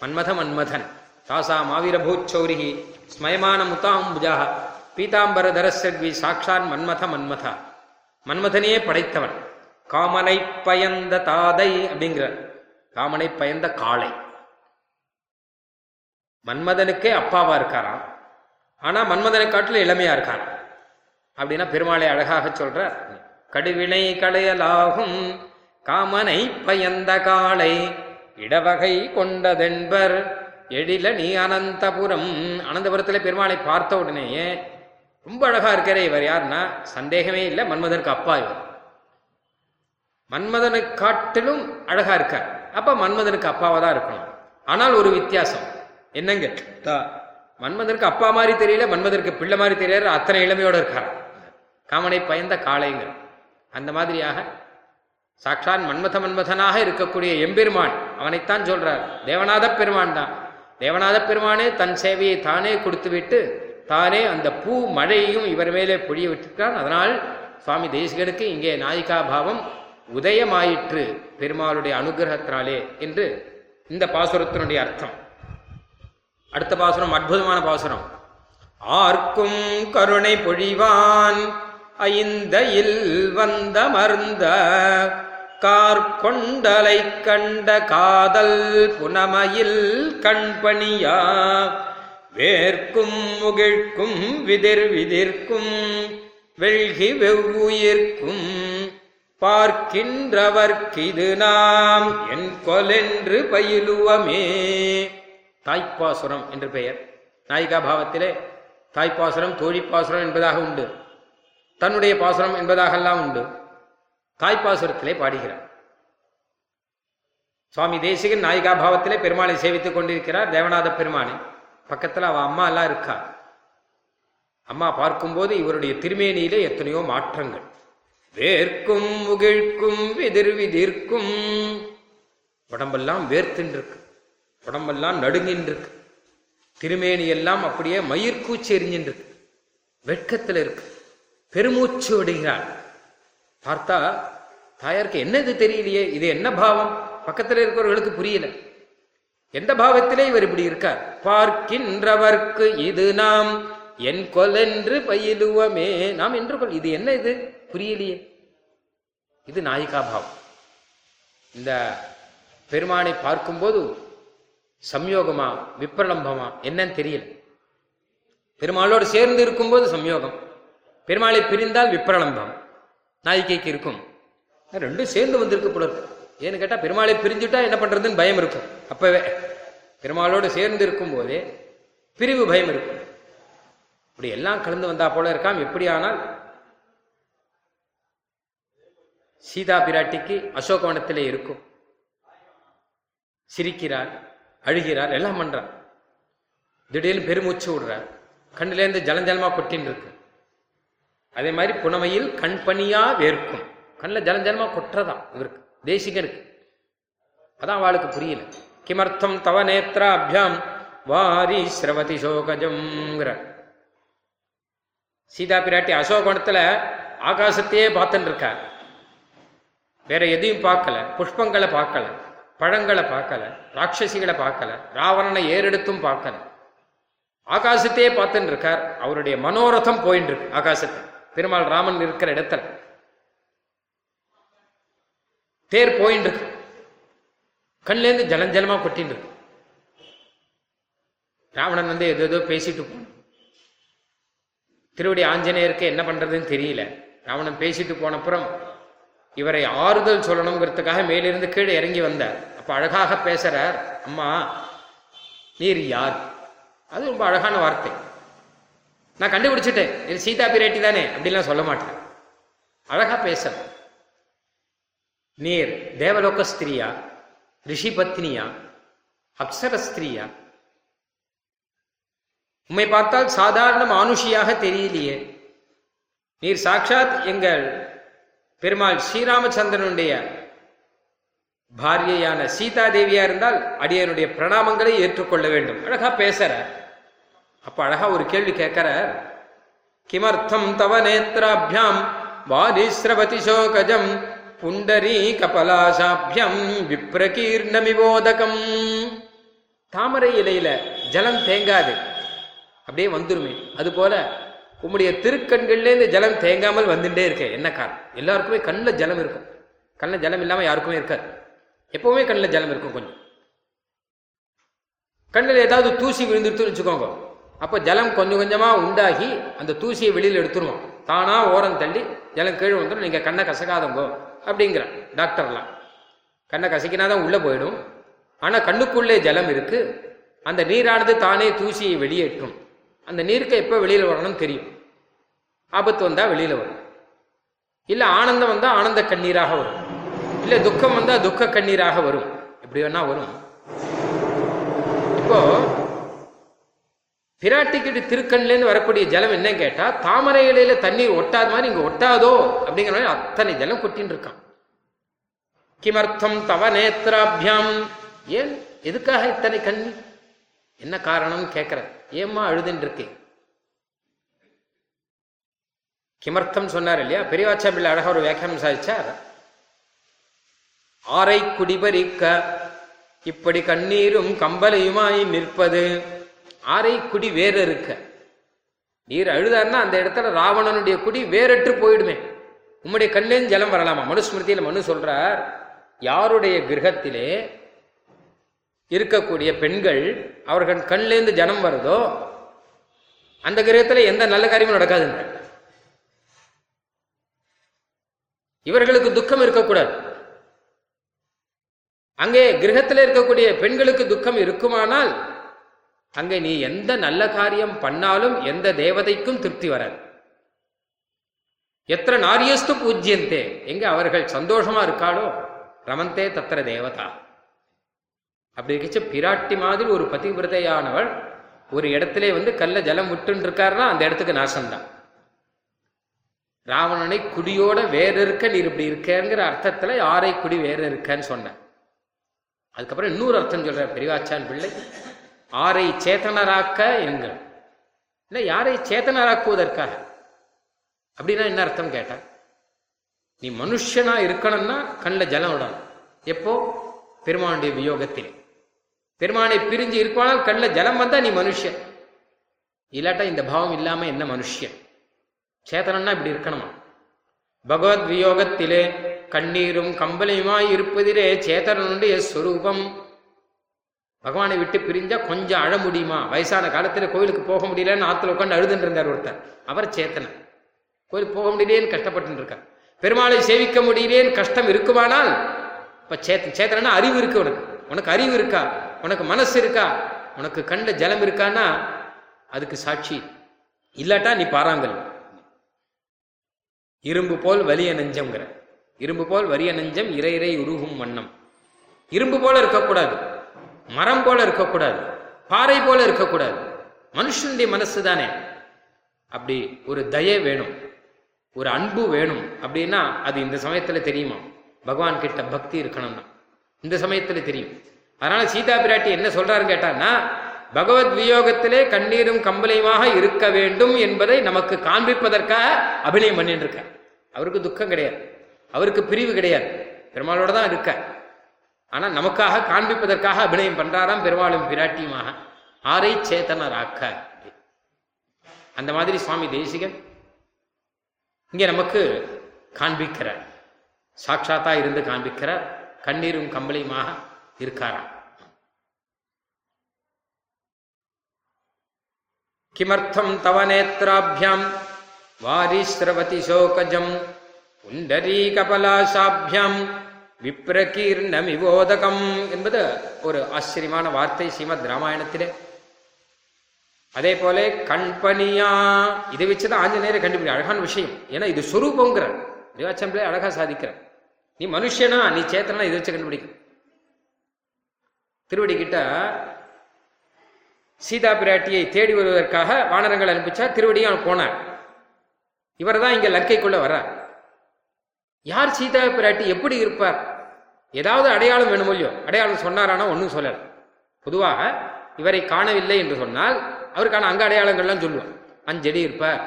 மன்மத மன்மதன். தாசா மாவீரபூச்சௌரிகி ஸ்மயமான முத்தாம்புஜாக பீதாம்பர தரசர்வி சாக்ஷான் மன்மத மன்மதா. மன்மதனையே படைத்தவன். காமனை பயந்த தாதை அப்படிங்கிறார். காமனை பயந்த காளை. மன்மதனுக்கே அப்பாவா இருக்காராம். ஆனா மன்மதனை காட்டிலும் இளமையா இருக்காராம். அப்படின்னா பெருமாளை அழகாக சொல்றார் கடுவினை களையலாகும். காமனை பயந்த காளை இடவகை கொண்டதென்பர். எழில நீ அனந்தபுரம். அனந்தபுரத்துல பெருமாளை பார்த்த உடனேயே ரொம்ப அழகா இருக்கிறே இவர் யாருன்னா? சந்தேகமே இல்லை மன்மதனுக்கு அப்பா இவர். மன்மதனை காட்டிலும் அழகா இருக்கார். அப்ப மன்மதனுக்கு அப்பாவா தான் இருக்கணும். ஆனால் ஒரு வித்தியாசம். என்னங்க? மன்மதனுக்கு அப்பா மாதிரி தெரியல மன்மதற்கு பிள்ளை மாதிரி தெரியல அத்தனை இளமையோட இருக்கார் காமனை பயந்த காளைங்கள் அந்த மாதிரியாக சாட்சான் மன்மத மன்மதனாக இருக்கக்கூடிய எம்பெருமான் அவனைத்தான் சொல்றார். தேவநாத பெருமான் தான். தேவநாத பெருமானே தன் சேவையை தானே கொடுத்துவிட்டு தானே அந்த பூ மழையையும் இவர் மேலே பொழிய விட்டிருக்கிறான். அதனால் சுவாமி தேசிகனுக்கு இங்கே நாயிகா பாவம் உதயமாயிற்று பெருமாளுடைய அனுகிரகத்தினாலே என்று இந்த பாசுரத்தினுடைய அர்த்தம். அடுத்த பாசுரம் அற்புதமான பாசுரம். ஆர்க்கும் கருணை பொழிவான் ஐந்தையில் வந்த வந்தமர்ந்த கார்கொண்டலை கண்ட காதல் புனமையில் கண்பணியா? வேர்க்கும் முகிழ்க்கும் விதிர் விதிர்க்கும் வெள்கி வெவ்வுயிர்க்கும் பார்க்கின்றவர்க்கிது நாம் என் கொலென்று பயிலுவமே. தாய்ப்பாசுரம் என்று பெயர். நாயிகா பாவத்திலே தாய்ப்பாசுரம் தோழிப்பாசுரம் என்பதாக உண்டு. தன்னுடைய பாசுரம் என்பதாகலாம் உண்டு. தாய்ப்பாசுரத்திலே பாடுகிறார். சுவாமி தேசிகன் நாயிகா பாவத்திலே பெருமாளை சேவித்துக் கொண்டிருக்கிறார் தேவநாத பெருமானை. பக்கத்தில் அவ அம்மா எல்லாம் இருக்கா? அம்மா பார்க்கும்போது இவருடைய திருமேனியிலே எத்தனையோ மாற்றங்கள். வேர்க்கும் முகிழ்க்கும் விதிர் விதிர்க்கும் உடம்பெல்லாம் வேர்த்துன்றிருக்கு. உடம்பெல்லாம் நடுங்கின்றிருக்கு. திருமேனி எல்லாம் அப்படியே மயிர்கூச்சி எரிஞ்சின்றிருக்கு வெட்கத்தில் இருக்கு பெருமூச்சு விடுகிறாள் பார்த்தா தாயாருக்கு என்ன இது தெரியலையே இது என்ன பாவம்? பக்கத்தில் இருக்கிறவர்களுக்கு புரியல. எந்த பாவத்திலே இவர் இப்படி இருக்கார்? பார்க்கின்றவர்க்கு இது நாம் என் கொலென்று பயிலுவமே நாம் என்று கொள் இது என்ன இது? புரியலையே. இது நாயிகா பாவம். இந்த பெருமானை பார்க்கும்போது சம்யோகமா விப்ரலம்பமா என்னன்னு தெரியல. பெருமாளோடு சேர்ந்து இருக்கும்போது சம்யோகம். பெருமாளை பிரிந்தால் விப்ரலம்பம். நாயிக்கைக்கு இருக்கும். ரெண்டும் சேர்ந்து வந்திருக்கு புலர் ஏன்னு கேட்டால் பெருமாளை பிரிஞ்சுட்டா என்ன பண்றதுன்னு பயம் இருக்கும். அப்பவே பெருமாளோடு சேர்ந்து இருக்கும் போதே பிரிவு பயம் இருக்கும். இப்படி எல்லாம் கலந்து வந்தா போல இருக்காம். எப்படியானால் சீதா பிராட்டிக்கு அசோகவனத்திலே இருக்கும். சிரிக்கிறார் அழுகிறார் எல்லாம் பண்றார். திடீர்னு பெருமூச்சு விடுறார். கண்ணிலேருந்து ஜலஞ்சலமா கொட்டின்னு இருக்கு. அதே மாதிரி புனமையில் கண் பனியா வேர்க்கும். கண்ணில் ஜலம் ஜலமா கொட்டுறதான் இவருக்கு தேசிகனுக்கு. அதான் அவளுக்கு புரியல. கிமர்த்தம் தவ நேத்ராபியாம் வாரி ஸ்ரவதி சோகஜம்ங்கிற. சீதா பிராட்டி அசோகணத்துல ஆகாசத்தையே பார்த்துட்டு இருக்கார் வேற எதையும் பார்க்கல புஷ்பங்களை பார்க்கல பழங்களை பார்க்கல ராட்சசிகளை பார்க்கல ராவணனை ஏறெடுத்தும் பார்க்கல. ஆகாசத்தையே பார்த்துட்டு இருக்கார் அவருடைய மனோரதம் போயின்னு இருக்கு ஆகாசத்தை. பெருமாள் ராமன் இருக்கிற இடத்துல. தேர் போயின்னு இருக்கு கண்லேருந்து ஜலஞ்சலமா கொட்டின்னு இருக்கு ராவணன் வந்து ஏதோ ஏதோ பேசிட்டு போனான். திருவடி ஆஞ்சநேயருக்கு என்ன பண்றதுன்னு தெரியல. ராவணன் பேசிட்டு போனப்புறம் இவரை ஆறுதல் சொல்லணுங்கிறதுக்காக மேலிருந்து கீழே இறங்கி வந்தார். அப்ப அழகாக பேசுறார் அம்மா நீர் யார்? அது ரொம்ப அழகான வார்த்தை. நான் கண்டுபிடிச்சிட்டேன். இது சீதா பிராட்டி தானே அப்படிலாம் சொல்ல மாட்டேன். அழகா பேச. நீர் தேவலோக ஸ்திரியா? ரிஷி பத்னியா? அப்சர ஸ்திரியா? உம்மை பார்த்தால் சாதாரண மானுஷியாக தெரியலையே. நீர் சாட்சாத் எங்கள் பெருமாள் ஸ்ரீராமச்சந்திரனுடைய பாரியையான சீதா தேவியா இருந்தால் அடியனுடைய பிரணாமங்களை ஏற்றுக்கொள்ள வேண்டும். அழகா பேசுற. அப்ப அழகா ஒரு கேள்வி கேட்கிறார். கிமர்த்தம் தவ நேத்ராபியாம் வாரிஸ்ரவதி சோகஜம் புண்டரீ கபலாசாபியம் விப்ரகீர்ணமிவோதகம். தாமரை இலையில ஜலம் தேங்காது. அப்படியே வந்துருமே. அது போல உம்முடைய திருக்கண்கள்லேருந்து இந்த ஜலம் தேங்காமல் வந்துட்டே இருக்க. என்ன காரணம்? எல்லாருக்குமே கண்ணில் ஜலம் இருக்கும். கண்ணில் ஜலம் இல்லாமல் யாருக்குமே இருக்காது. எப்பவுமே கண்ணில் ஜலம் இருக்கும் கொஞ்சம். கண்ணில் ஏதாவது தூசி விழுந்துருத்துன்னு வச்சுக்கோங்க. அப்போ ஜலம் கொஞ்சம் கொஞ்சமாக உண்டாகி அந்த தூசியை வெளியில் எடுத்துருவோம். தானா ஓரம் தள்ளி ஜலம் கீழே வந்துடும் நீங்கள் கண்ணை கசக்காதங்கோ அப்படிங்கிற டாக்டர்லாம். கண்ணை கசக்கினாதான் உள்ளே போயிடும். ஆனால் கண்ணுக்குள்ளே ஜலம் இருக்குது அந்த நீரானது தானே தூசியை வெளியேற்றும். அந்த நீருக்கு எப்போ வெளியில் வரணும்னு தெரியும். ஆபத்து வந்தால் வெளியில் வரும். இல்லை ஆனந்தம் வந்தால் ஆனந்த கண்ணீராக வரும். இல்லை துக்கம் வந்தால் துக்க கண்ணீராக வரும். எப்படி வேணா வரும். இப்போது பிராட்டிக்கிட்டு திருக்கண்லேருந்து வரக்கூடிய ஜலம் என்ன கேட்டால் தாமரை இலையில தண்ணீர் ஒட்டாத மாதிரி இங்கே ஒட்டாதோ அப்படிங்கிற மாதிரி அத்தனை ஜலம் கொட்டின்னு இருக்கான். கிமர்த்தம் தவ நேத்ராபியாம் ஏன்? எதுக்காக இத்தனை கண்ணி? என்ன காரணம் கேட்குற ஏம்மா அழுதுன்னு இருக்கேன் கிமர்த்தம் சொன்னார் இல்லையா? பெரியவாச்சா பிள்ளை அழகா ஒரு வியாக்கியானம் சாதிச்சார் ஆரை குடிபறிக்க இப்படி கண்ணீரும் கம்பலையுமாய் நிற்பது. ஆரை குடி வேற இருக்க நீர் அழுதார்னா அந்த இடத்துல ராவணனுடைய குடி வேறற்று போயிடுமே. உம்முடைய கண்ணிலேருந்து ஜலம் வரலாமா? மனுஸ்மிருதியில் மனு சொல்றார் யாருடைய கிரகத்திலே இருக்கக்கூடிய பெண்கள் அவர்கள் கண்ணிலேருந்து ஜனம் வருதோ அந்த கிரகத்துல எந்த நல்ல காரியமும் நடக்காதுங்க. இவர்களுக்கு துக்கம் இருக்கக்கூடாது. அங்கே கிரகத்தில் இருக்கக்கூடிய பெண்களுக்கு துக்கம் இருக்குமானால் அங்கே நீ எந்த நல்ல காரியம் பண்ணாலும் எந்த தேவதைக்கும் திருப்தி வராது. எத்தனை நாரியஸ்து பூஜ்யந்தே. எங்க அவர்கள் சந்தோஷமா இருக்காளோ? ரமந்தே தத்திர தேவதா. அப்படி இருக்கச்சு பிராட்டி மாதிரி ஒரு பதிவிரதையானவள் ஒரு இடத்திலே வந்து கல்ல ஜலம் விட்டுன்னு இருக்காருன்னா அந்த இடத்துக்கு நாசம்தான். ராவணனை குடியோட வேற இருக்க நீர் இப்படி இருக்கங்கிற அர்த்தத்துல யாரை குடி வேற இருக்கன்னு சொன்ன. அதுக்கப்புறம் இன்னொரு அர்த்தம் சொல்ற பெரியவாச்சான் பிள்ளை. ஆரை சேத்தனராக்க எங்கள் இல்லை யாரை சேத்தனராக்குவதற்காக? அப்படின்னா என்ன அர்த்தம் கேட்ட? நீ மனுஷனா இருக்கணும்னா கண்ணில் ஜலம் விடணும். எப்போ? பெருமானுடைய வியோகத்தில். பெருமானை பிரிஞ்சு இருப்பானால் கண்ணில் ஜலம் வந்தா நீ மனுஷன். இல்லாட்டா இந்த பாவம் இல்லாம என்ன மனுஷன்? சேத்தனன்னா இப்படி இருக்கணுமா? பகவத் வியோகத்திலே கண்ணீரும் கம்பலையுமாய் இருப்பதிலே சேத்தனனுடைய ஸ்வரூபம் பகவானை விட்டு பிரிஞ்சா கொஞ்சம் அழ முடியுமா? வயசான காலத்துல கோயிலுக்கு போக முடியலன்னு ஆத்துல உட்காந்து அழுதுன்னு இருந்தார் ஒருத்தர். அவர் சேத்தனை கோயிலுக்கு போக முடியலேன்னு கஷ்டப்பட்டு இருக்கார். பெருமாளை சேவிக்க முடியலேன்னு கஷ்டம் இருக்குமானால் இப்ப சேத்த சேத்தனா அறிவு இருக்கு உனக்கு. உனக்கு அறிவு இருக்கா? உனக்கு மனசு இருக்கா? உனக்கு கண்ட ஜலம் இருக்கான்னா அதுக்கு சாட்சி. இல்லாட்டா நீ பாராங்கல். இரும்பு போல் வலிய நெஞ்சம்ங்கிற. இரும்பு போல் வலிய நெஞ்சம் இறை இறை உருகும் வண்ணம். இரும்பு போல இருக்கக்கூடாது. மரம் போல இருக்கக்கூடாது. பாறை போல இருக்கக்கூடாது. மனுஷனுடைய மனசு தானே. அப்படி ஒரு தயை வேணும். ஒரு அன்பு வேணும். அப்படின்னா அது இந்த சமயத்துல தெரியுமா? பகவான் கிட்ட பக்தி இருக்கணும்னா. இந்த சமயத்துல தெரியும். அதனால சீதா பிராட்டி என்ன சொல்றாருன்னு கேட்டான்னா பகவத் வியோகத்திலே கண்ணீரும் கம்பளையுமாக இருக்க வேண்டும் என்பதை நமக்கு காண்பிப்பதற்காக அபிநயம் பண்ணிட்டு இருக்க. அவருக்கு துக்கம் கிடையாது. அவருக்கு பிரிவு கிடையாது. பெருமாளோட தான் இருக்க. ஆனா நமக்காக காண்பிப்பதற்காக அபிநயம் பண்றாராம் பெருமாளும் பிராட்டியுமாக. ஆரை சேத்தனராக்க. அந்த மாதிரி சுவாமி தேசிகன் இங்கே நமக்கு காண்பிக்கிறார். சாட்சாத்தா இருந்து காண்பிக்கிறார். கண்ணீரும் கம்பளியுமாக இருக்காராம். கிமர்த்தம் தவ நேத்ராபியாம் வாரிஸ்ரவதி சோகஜம் புண்டரீகபலாசாபியாம் விப்ரகீர்ணமிவோதகம் என்பது ஒரு ஆச்சரியமான வார்த்தை ஸ்ரீமத் ராமாயணத்திலே. அதே போல கண்பனியா இதை வச்சுதான் ஆஞ்சநேயரை கண்டுபிடி அழகான விஷயம். ஏன்னா இது சுரூபங்கிற தேவாச்சம்பிளே அழகா சாதிக்கிற நீ மனுஷனா நீ சேத்தனா இதை வச்சு கண்டுபிடிக்க. திருவடி கிட்ட சீதா பிராட்டியை தேடி வருவதற்காக வானரங்கள் அனுப்பிச்சா திருவடியும் அவன் போனார். இவர் தான் இங்க லங்கைக்குள்ள வர்றார். யார் சீதா பிராட்டி? எப்படி இருப்பார்? ஏதாவது அடையாளம் வேணுமோ இல்லையோ அடையாளம் சொன்னாரானா ஒன்றும் சொல்லலை. பொதுவாக இவரை காணவில்லை என்று சொன்னால் அவருக்கான அங்க அடையாளங்கள்லாம் சொல்லுவார். அஞ்சடி இருப்பார்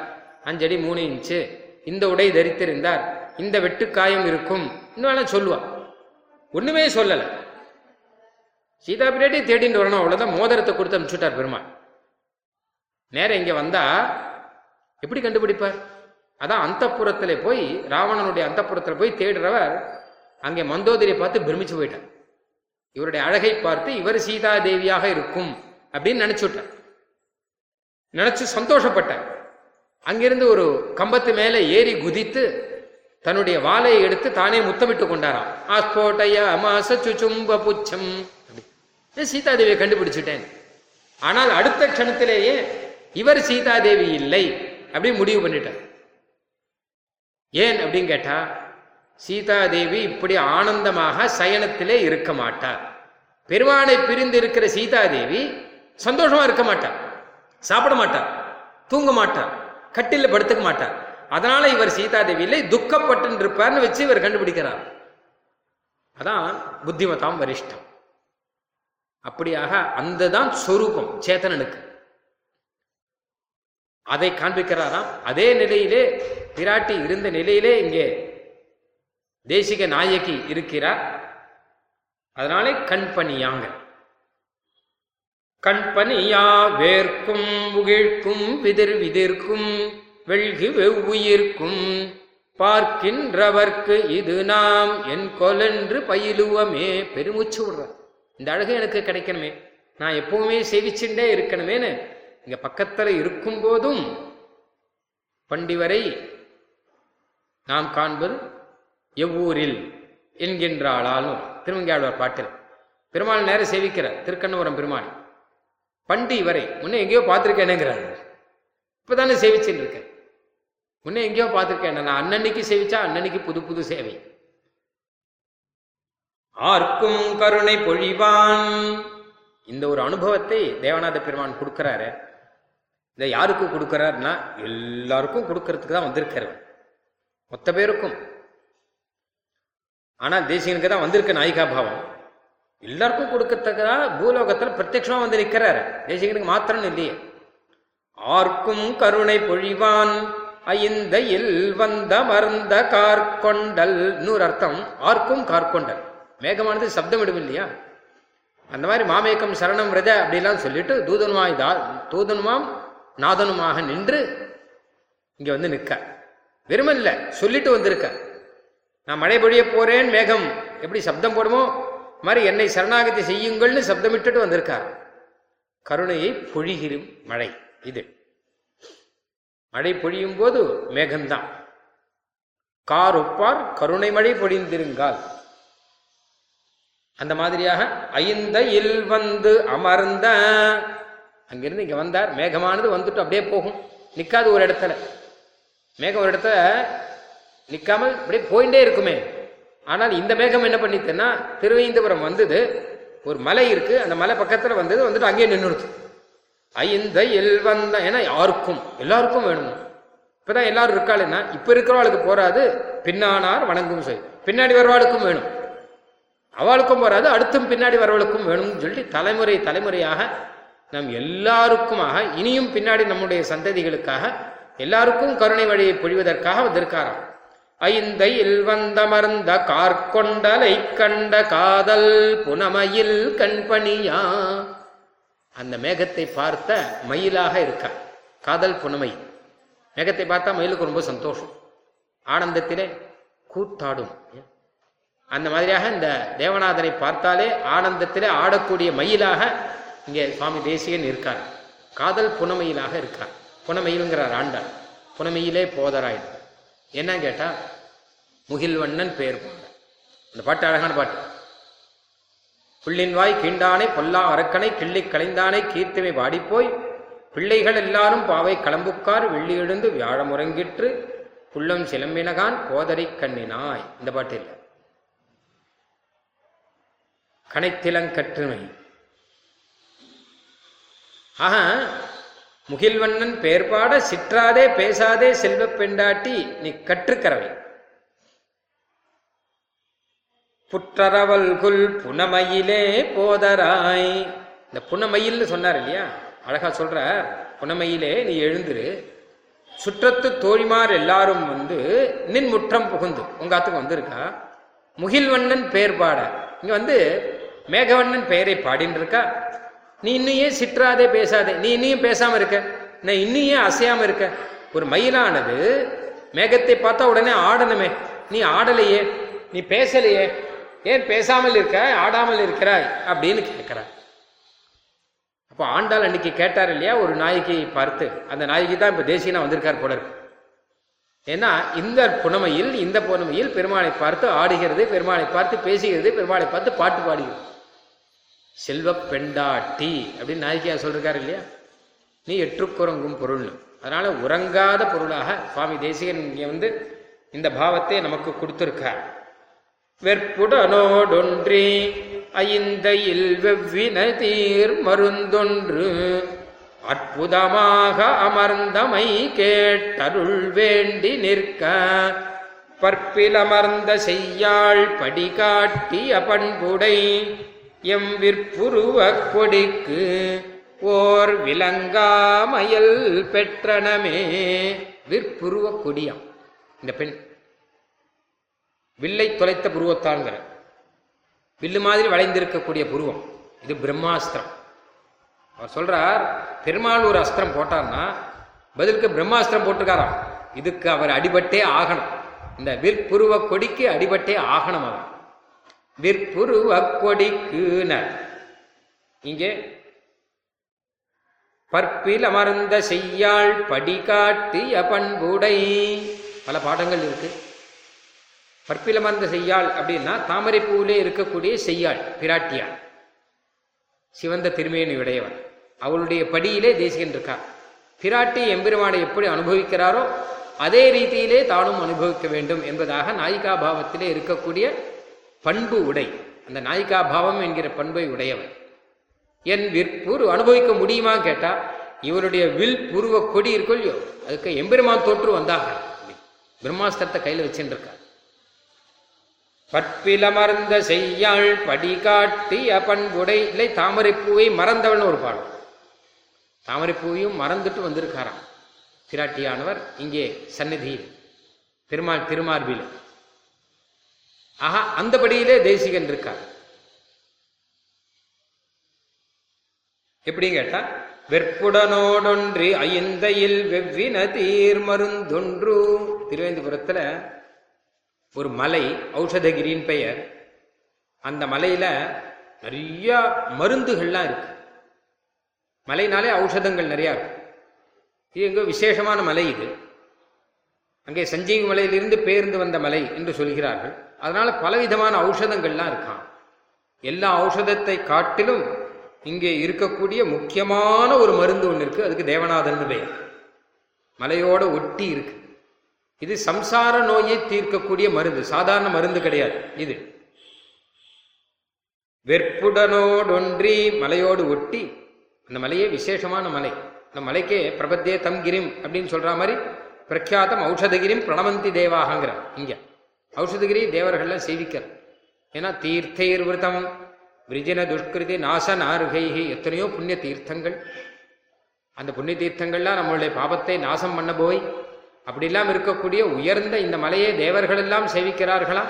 அஞ்சடி மூணு இன்ச்சு இந்த உடை தரித்திருந்தார் இந்த வெட்டுக்காயம் இருக்கும் இன்னும் சொல்லுவார். ஒண்ணுமே சொல்லலை. சீதா பிராட்டி தேடிட்டு வரணும் அவ்வளவுதான் மோதிரத்தை கொடுத்து அனுப்பிச்சுட்டார் பெருமாள். நேரம் இங்க வந்தா எப்படி கண்டுபிடிப்பார்? அதான் அந்த போய் ராவணனுடைய அந்த போய் தேடுறவர் அங்கே மந்தோதரியை பார்த்து பிரமிச்சு போயிட்டார். இவருடைய அழகை பார்த்து இவர் சீதா தேவியாக இருக்கும் அப்படின்னு நினைச்சுட்டார் நினைச்சு சந்தோஷப்பட்டார். அங்கிருந்து ஒரு கம்பத்து மேலே ஏறி குதித்து தன்னுடைய வாளை எடுத்து தானே முத்தமிட்டு கொண்டாராம். ஆஸ்போட்டய அமாச சுச்சும்ப புச்சம். சீதாதேவியை கண்டுபிடிச்சிட்டேன். ஆனால் அடுத்த க்ஷணத்திலேயே இவர் சீதாதேவி இல்லை அப்படின்னு முடிவு பண்ணிட்டார். ஏன் அப்படின்னு கேட்டா சீதாதேவி இப்படி ஆனந்தமாக சயனத்திலே இருக்க மாட்டார். பெருமானை பிரிந்து இருக்கிற சீதாதேவி சந்தோஷமா இருக்க மாட்டார். சாப்பிட மாட்டார். தூங்க மாட்டார். கட்டில படுத்துக்க மாட்டார். அதனால இவர் சீதாதேவியிலே துக்கப்பட்டு இருப்பார்னு வச்சு இவர் கண்டுபிடிக்கிறார். அதான் புத்திமதாம் வரிஷ்டம். அப்படியாக அந்த தான் சொரூபம் சேத்தனனுக்கு. அதை காண்பிக்கிறாராம். அதே நிலையிலே பிராட்டி இருந்த நிலையிலே இங்கே தேசிக நாயகி இருக்கிறார். அதனாலே கண்பணியாங்க கண்பனியா வேர்க்கும் உகிழ்க்கும் விதிர் விதிர்க்கும் வெள்கி வெவ்வுயிர்க்கும் பார்க்கின்றவர்க்கு இது நாம் என் கொலென்று பயிலுவமே. பெருமூச்சு விடுறார். இந்த அழகு எனக்கு கிடைக்கணுமே. நான் எப்பவுமே சேவிச்சுட்டே இருக்கணுமேன்னு இங்க பக்கத்துல இருக்கும் போதும் பண்டிவரை நாம் காண்பது எவ்வூரில் என்கின்றாளாலும் திருவங்கியாழ்வார் பாட்டில். பெருமாள் நேரம் சேவிக்கிறார் திருக்கண்ணபுரம் பெருமாள். பண்டி வரை முன்னே எங்கேயோ பார்த்துருக்கேனேங்கிறாரு. இப்போ தானே சேவிச்சுட்டு இருக்கேன் முன்னே எங்கேயோ பார்த்துருக்கேன். நான் அன்னன்னைக்கு சேவிச்சா அன்னன்னைக்கு புது புது சேவை. ஆர்க்கும் கருணை பொழிவான். இந்த ஒரு அனுபவத்தை தேவநாத பெருமான் கொடுக்கிறாரு. இதை யாருக்கு கொடுக்கிறாருன்னா எல்லாருக்கும் கொடுக்கறதுக்கு தான் வந்திருக்காரு மொத்த பேருக்கும். ஆனால் தேசிகனுக்கு தான் வந்திருக்க நாயிகா பாவம். எல்லாருக்கும் கொடுக்கறதுக்கா பூலோகத்தில் பிரத்யட்சமா வந்து நிற்கிறாரு தேசிகனுக்கு மாத்திரம் இல்லையே. ஆர்க்கும் கருணை பொழிவான் ஐந்தையில் வந்த மருந்த கார்கொண்டல் இன்னொரு அர்த்தம் ஆர்க்கும் கார்கொண்டல். மேகமானது சப்தமிடும் இல்லையா அந்த மாதிரி மாமேக்கம் சரணம் ரஜ அப்படிலாம் சொல்லிட்டு தூதனுமாய் தா தூதனுமாம் நாதனுமாக நின்று இங்க வந்து நிற்க. வெறுமல்ல சொல்லிட்டு வந்திருக்க. நான் மழை பொழிய போறேன் மேகம் எப்படி சப்தம் போடுமோ மாதிரி என்னை சரணாகதி செய்யுங்கள்னு சப்தமிட்டுட்டு வந்திருக்கார். கருணையை பொழிகிறும் மழை இது. மழை பொழியும் போது மேகம்தான். கார் ஒப்பார் கருணை மழை பொழிந்திருங்கால். அந்த மாதிரியாக ஐந்த இல் வந்து அமர்ந்த. அங்கிருந்து இங்க வந்தார் மேகமானது வந்துட்டு அப்படியே போகும். நிக்காது ஒரு இடத்துல. மேகம் ஒரு இடத்துல நிற்காமல் அப்படியே போயிட்டே இருக்குமே. ஆனால் இந்த மேகம் என்ன பண்ணித்துன்னா திருவைந்தபுரம் வந்தது. ஒரு மலை இருக்கு. அந்த மலை பக்கத்தில் வந்தது. வந்துட்டு அங்கேயே நின்றுடுது ஐந்த எல் வந்த ஏன்னா யாருக்கும் எல்லாருக்கும் வேணும். இப்பதான் எல்லாரும் இருக்காளுன்னா இப்ப இருக்கிறவாளுக்கு போறாது பின்னானார் வணங்கும் சரி பின்னாடி வருவாளுக்கும் வேணும். அவளுக்கும் போறாது அடுத்தும் பின்னாடி வரவளுக்கும் வேணும்னு சொல்லி தலைமுறை தலைமுறையாக நம் எல்லாருக்குமாக இனியும் பின்னாடி நம்முடைய சந்ததிகளுக்காக எல்லாருக்கும் கருணை வழியை பொழிவதற்காக வந்திருக்காராம். ஐந்தையில் வந்தமர்ந்த கார்கொண்டலை கண்ட காதல் புனமையில் கண்பணியா? அந்த மேகத்தை பார்த்த மயிலாக இருக்கா? காதல் புனமை. மேகத்தை பார்த்தா மயிலுக்கு ரொம்ப சந்தோஷம். ஆனந்தத்திலே கூத்தாடும். அந்த மாதிரியாக இந்த தேவநாதனை பார்த்தாலே ஆனந்தத்திலே ஆடக்கூடிய மயிலாக இங்கே சுவாமி தேசிகன் இருக்கார். காதல் புனமையிலாக இருக்கார். புனமையிலுங்கிறார் ஆண்டாள். புனமையிலே போதராயிடு என்ன கேட்டால் முகில்வண்ணன் பெயர் பாட அந்த பாட்டு அழகான பாட்டு. புள்ளின் வாய் கீண்டானை பொல்லா அரக்கனை கிள்ளி கலைந்தானை கீர்த்திமை வாடிப்போய் பிள்ளைகள் எல்லாரும் பாவை களம்புக்கார் வெள்ளி எழுந்து வியாழமுறங்கிற்று புள்ளம் சிலம்பினகான் கோதரை கண்ணினாய். இந்த பாட்டு இல்லை. கனைத்திலங்கற்றுமை ஆக முகில்வண்ணன் பெயர் பாட சிற்றாதே பேசாதே செல்வப் பெண்டாட்டி நீ கற்றுக்கறவை. புற்றரவல்குல் புனமையிலே போதராய். இந்த புனமையில்னு சொன்னார் இல்லையா? அழகா சொல்றார் புனமையிலே நீ எழுந்துரு. சுற்றத்து தோழிமார் எல்லாரும் வந்து நின் முற்றம் புகுந்து. உங்க ஆத்துக்கு வந்திருக்கா? முகில்வண்ணன் பெயர் பாட. இங்க வந்து மேகவண்ணன் பெயரை பாடின்னு இருக்கா நீ இன்னும் ஏன் சிற்றாதே பேசாதே. நீ இன்னும் பேசாம இருக்க. நான் இன்னும் ஏன் அசையாம இருக்க. ஒரு மயிலானது மேகத்தை பார்த்தா உடனே ஆடணுமே. நீ ஆடலையே. நீ பேசலையே. ஏன் பேசாமல் இருக்க ஆடாமல் இருக்கிறாய் அப்படின்னு கேட்கிறார். அப்போ ஆண்டாள் அன்னைக்கு கேட்டார் இல்லையா ஒரு நாயகி பார்த்து அந்த நாயகி தான் இப்போ தேசியனா வந்திருக்கார் போல இருக்கு. ஏன்னா இந்த புனமையில் இந்த புனமையில் பெருமாளை பார்த்து ஆடுகிறது பெருமாளை பார்த்து பேசுகிறது பெருமாளை பார்த்து பாட்டு பாடுகிறது. செல்வ பெண்டாட்டி அப்படின்னு நாயகியா சொல்றாரு இல்லையா? நீ எற்றுக்குறங்கும் பொருள்னு. அதனால உறங்காத பொருளாக சுவாமி தேசிகன் இங்கே வந்து இந்த பாவத்தை நமக்கு கொடுத்துருக்கார். வெற்புடனோடொன்றி ஐந்தையில் வெவ்வின தீர் மருந்தொன்று அற்புதமாக அமர்ந்தமை கேட்டருள் வேண்டி நிற்க பற்பிலமர்ந்த செய்யாள் படி காட்டிய பண்புடை எம் விற்புருவ கொடிக்கு ஓர் விலங்காமயல் பெற்றனமே. விற்புருவ கொடியாம். இந்த பெண் வில்லை தொலைத்த புருவத்தான்கிற. வில்லு மாதிரி வளைந்திருக்கக்கூடிய புருவம். இது பிரம்மாஸ்திரம். அவர் சொல்றார் பெருமாள் ஒரு அஸ்திரம் போட்டார்னா பதிலுக்கு பிரம்மாஸ்திரம் போட்டிருக்காராம். இதுக்கு அவர் அடிபட்டே ஆகணும். இந்த விற்புருவ கொடிக்கு அடிபட்டே ஆகணும் அவர். விற்புருவ கொடிக்குனர் இங்கே பற்பில் அமர்ந்த செய்யாள் படி காட்டிய பண்புடை. பல பாடங்கள் இருக்கு. பற்பிலமர்ந்த செய்யாள் அப்படின்னா தாமரைப்பூவிலே இருக்கக்கூடிய செய்யாள் பிராட்டியாள். சிவந்த திருமேனி உடையவன். அவளுடைய படியிலே தேசிகன் இருக்கார் பிராட்டி எம்பெருமானை எப்படி அனுபவிக்கிறாரோ அதே ரீதியிலே தானும் அனுபவிக்க வேண்டும் என்பதாக நாயிகா பாவத்திலே இருக்கக்கூடிய பண்பு உடை. அந்த நாயிகா பாவம் என்கிற பண்பை உடையவர் என் விற்புரு அனுபவிக்க முடியுமா கேட்டா இவருடைய வில் புருவ கொடி இருக்கும் இல்லையோ அதுக்கு எம்பெருமான் தோற்று வந்தாக. பிரம்மாஸ்திரத்தை கையில் வச்சுருக்கார் இருக்கார் பற்பிலமர்ந்த செய்யாள் படிகாட்டிய பண்புடை இல்லை தாமரைப்பூவை மறந்தவன் ஒரு பாடம் தாமரைப்பூவையும் மறந்துட்டு வந்திருக்காராம். பிராட்டியானவர் இங்கே சந்நிதியில் திருமால் திருமார்பில். ஆஹா அந்தபடியிலே தேசிகன் இருக்கார். எப்படி கேட்டா வெற்புடனோடொன்றி ஐந்தையில் வெவ்வின தீர் மருந்தொன்று திருவேந்திபுரத்துல ஒரு மலை ஔஷதகிரின்னு பெயர். அந்த மலையில நிறைய மருந்துகள்லாம் இருக்கு. மலைனாலே ஔஷதங்கள் நிறையா இருக்கு. இது எங்கோ விசேஷமான மலை இது. அங்கே சஞ்சீவி மலையிலிருந்து பேர்ந்து வந்த மலை என்று சொல்கிறார்கள். அதனால பலவிதமான ஔஷதங்கள்லாம் இருக்கான் எல்லா ஔஷதத்தை காட்டிலும் இங்கே இருக்கக்கூடிய முக்கியமான ஒரு மருந்து ஒன்று இருக்கு. அதுக்கு தேவநாதன் பெயர் மலையோட ஒட்டி இருக்கு. இது சம்சார நோயை தீர்க்கக்கூடிய மருந்து சாதாரண மருந்து கிடையாது. இது வெற்புடனோடொன்றி மலையோடு ஒட்டி அந்த மலையே விசேஷமான மலை. அந்த மலைக்கே பிரபத்தே தம்கிரிம் அப்படின்னு சொல்ற மாதிரி பிரக்யாத்தம் ஔஷதகிரிம் பிரணவந்தி தேவாகங்கிற இங்க. ஔஷதகிரி தேவர்கள்லாம் சேவிக்கிற ஏன்னா தீர்த்தைர் விரதம் விரிஜன துஷ்கிருதி நாசனாருகைகி எத்தனையோ புண்ணிய தீர்த்தங்கள். அந்த புண்ணிய தீர்த்தங்கள்லாம் நம்மளுடைய பாபத்தை நாசம் பண்ண போய் அப்படிலாம் இருக்கக்கூடிய உயர்ந்த இந்த மலையை தேவர்கள் எல்லாம் சேவிக்கிறார்களா?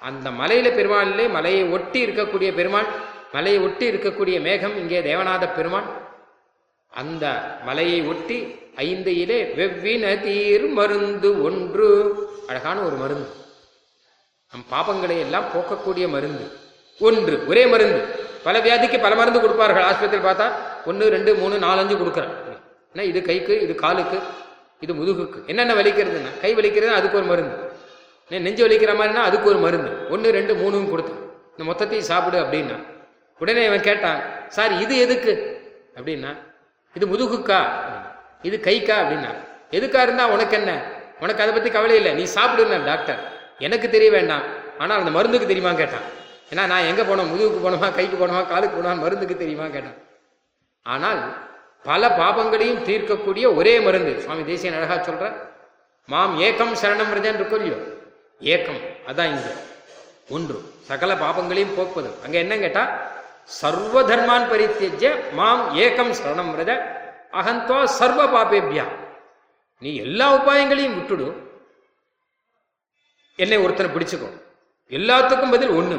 அந்த மலையில பெருமாளிலே மலையை ஒட்டி இருக்கக்கூடிய பெருமாள் மலையை ஒட்டி இருக்கக்கூடிய மேகம் இங்கே தேவநாத பெருமாள். அந்த மலையை ஒட்டி ஐந்தையிலே வெவ்வின தீர் மருந்து ஒன்று. அழகான ஒரு மருந்து. நம் பாபங்களை எல்லாம் போக்கக்கூடிய மருந்து. ஒன்று ஒரே மருந்து. பல வியாதிக்கு பல மருந்து கொடுப்பார்கள். ஆஸ்பத்திரி பார்த்தா ஒன்று ரெண்டு மூணு நாலஞ்சு கொடுக்குறேன் ஏன்னா இது கைக்கு இது காலுக்கு? இது முதுகுக்கு. என்னென்ன வலிக்கிறதுன்னா கை வலிக்கிறது அதுக்கு ஒரு மருந்து. நெஞ்சு வலிக்கிற மாதிரினா அதுக்கு ஒரு மருந்து. ஒன்று ரெண்டு மூணும் கொடுத்தான் இந்த மொத்தத்தையும் சாப்பிடு அப்படின்னா உடனே இவன் கேட்டான் சார் இது எதுக்கு? அப்படின்னா இது முதுகுக்கா? இது கைக்கா? அப்படின்னா எதுக்கா இருந்தா உனக்கு என்ன? உனக்கு அதை பற்றி கவலை இல்லை. நீ சாப்பிடுன டாக்டர். எனக்கு தெரிய வேண்டாம். ஆனால் அந்த மருந்துக்கு தெரியுமா? கேட்டான். ஏன்னா நான் எங்கே போனோம்? முதுகுக்கு போனோமா? கைக்கு போனோமா? காலுக்கு போனோமா? மருந்துக்கு தெரியுமா கேட்டான். ஆனால் பல பாபங்களையும் தீர்க்கக்கூடிய ஒரே மருந்து. சுவாமி தேசியன் அழகா சொல்ற மாம் ஏக்கம் சரணம் விரதன் கொல்லியோ ஏக்கம் அதான் இங்க. ஒன்று சகல பாபங்களையும் போக்குவது. அங்க என்ன கேட்டா சர்வ தர்மான் பரித்தியஜ மாம் ஏக்கம் சரணம் ரஜ அகந்தோ சர்வ பாபேபியா. நீ எல்லா உபாயங்களையும் விட்டுடு. என்னை ஒருத்தனை பிடிச்சுக்கோ. எல்லாத்துக்கும் பதில் ஒண்ணு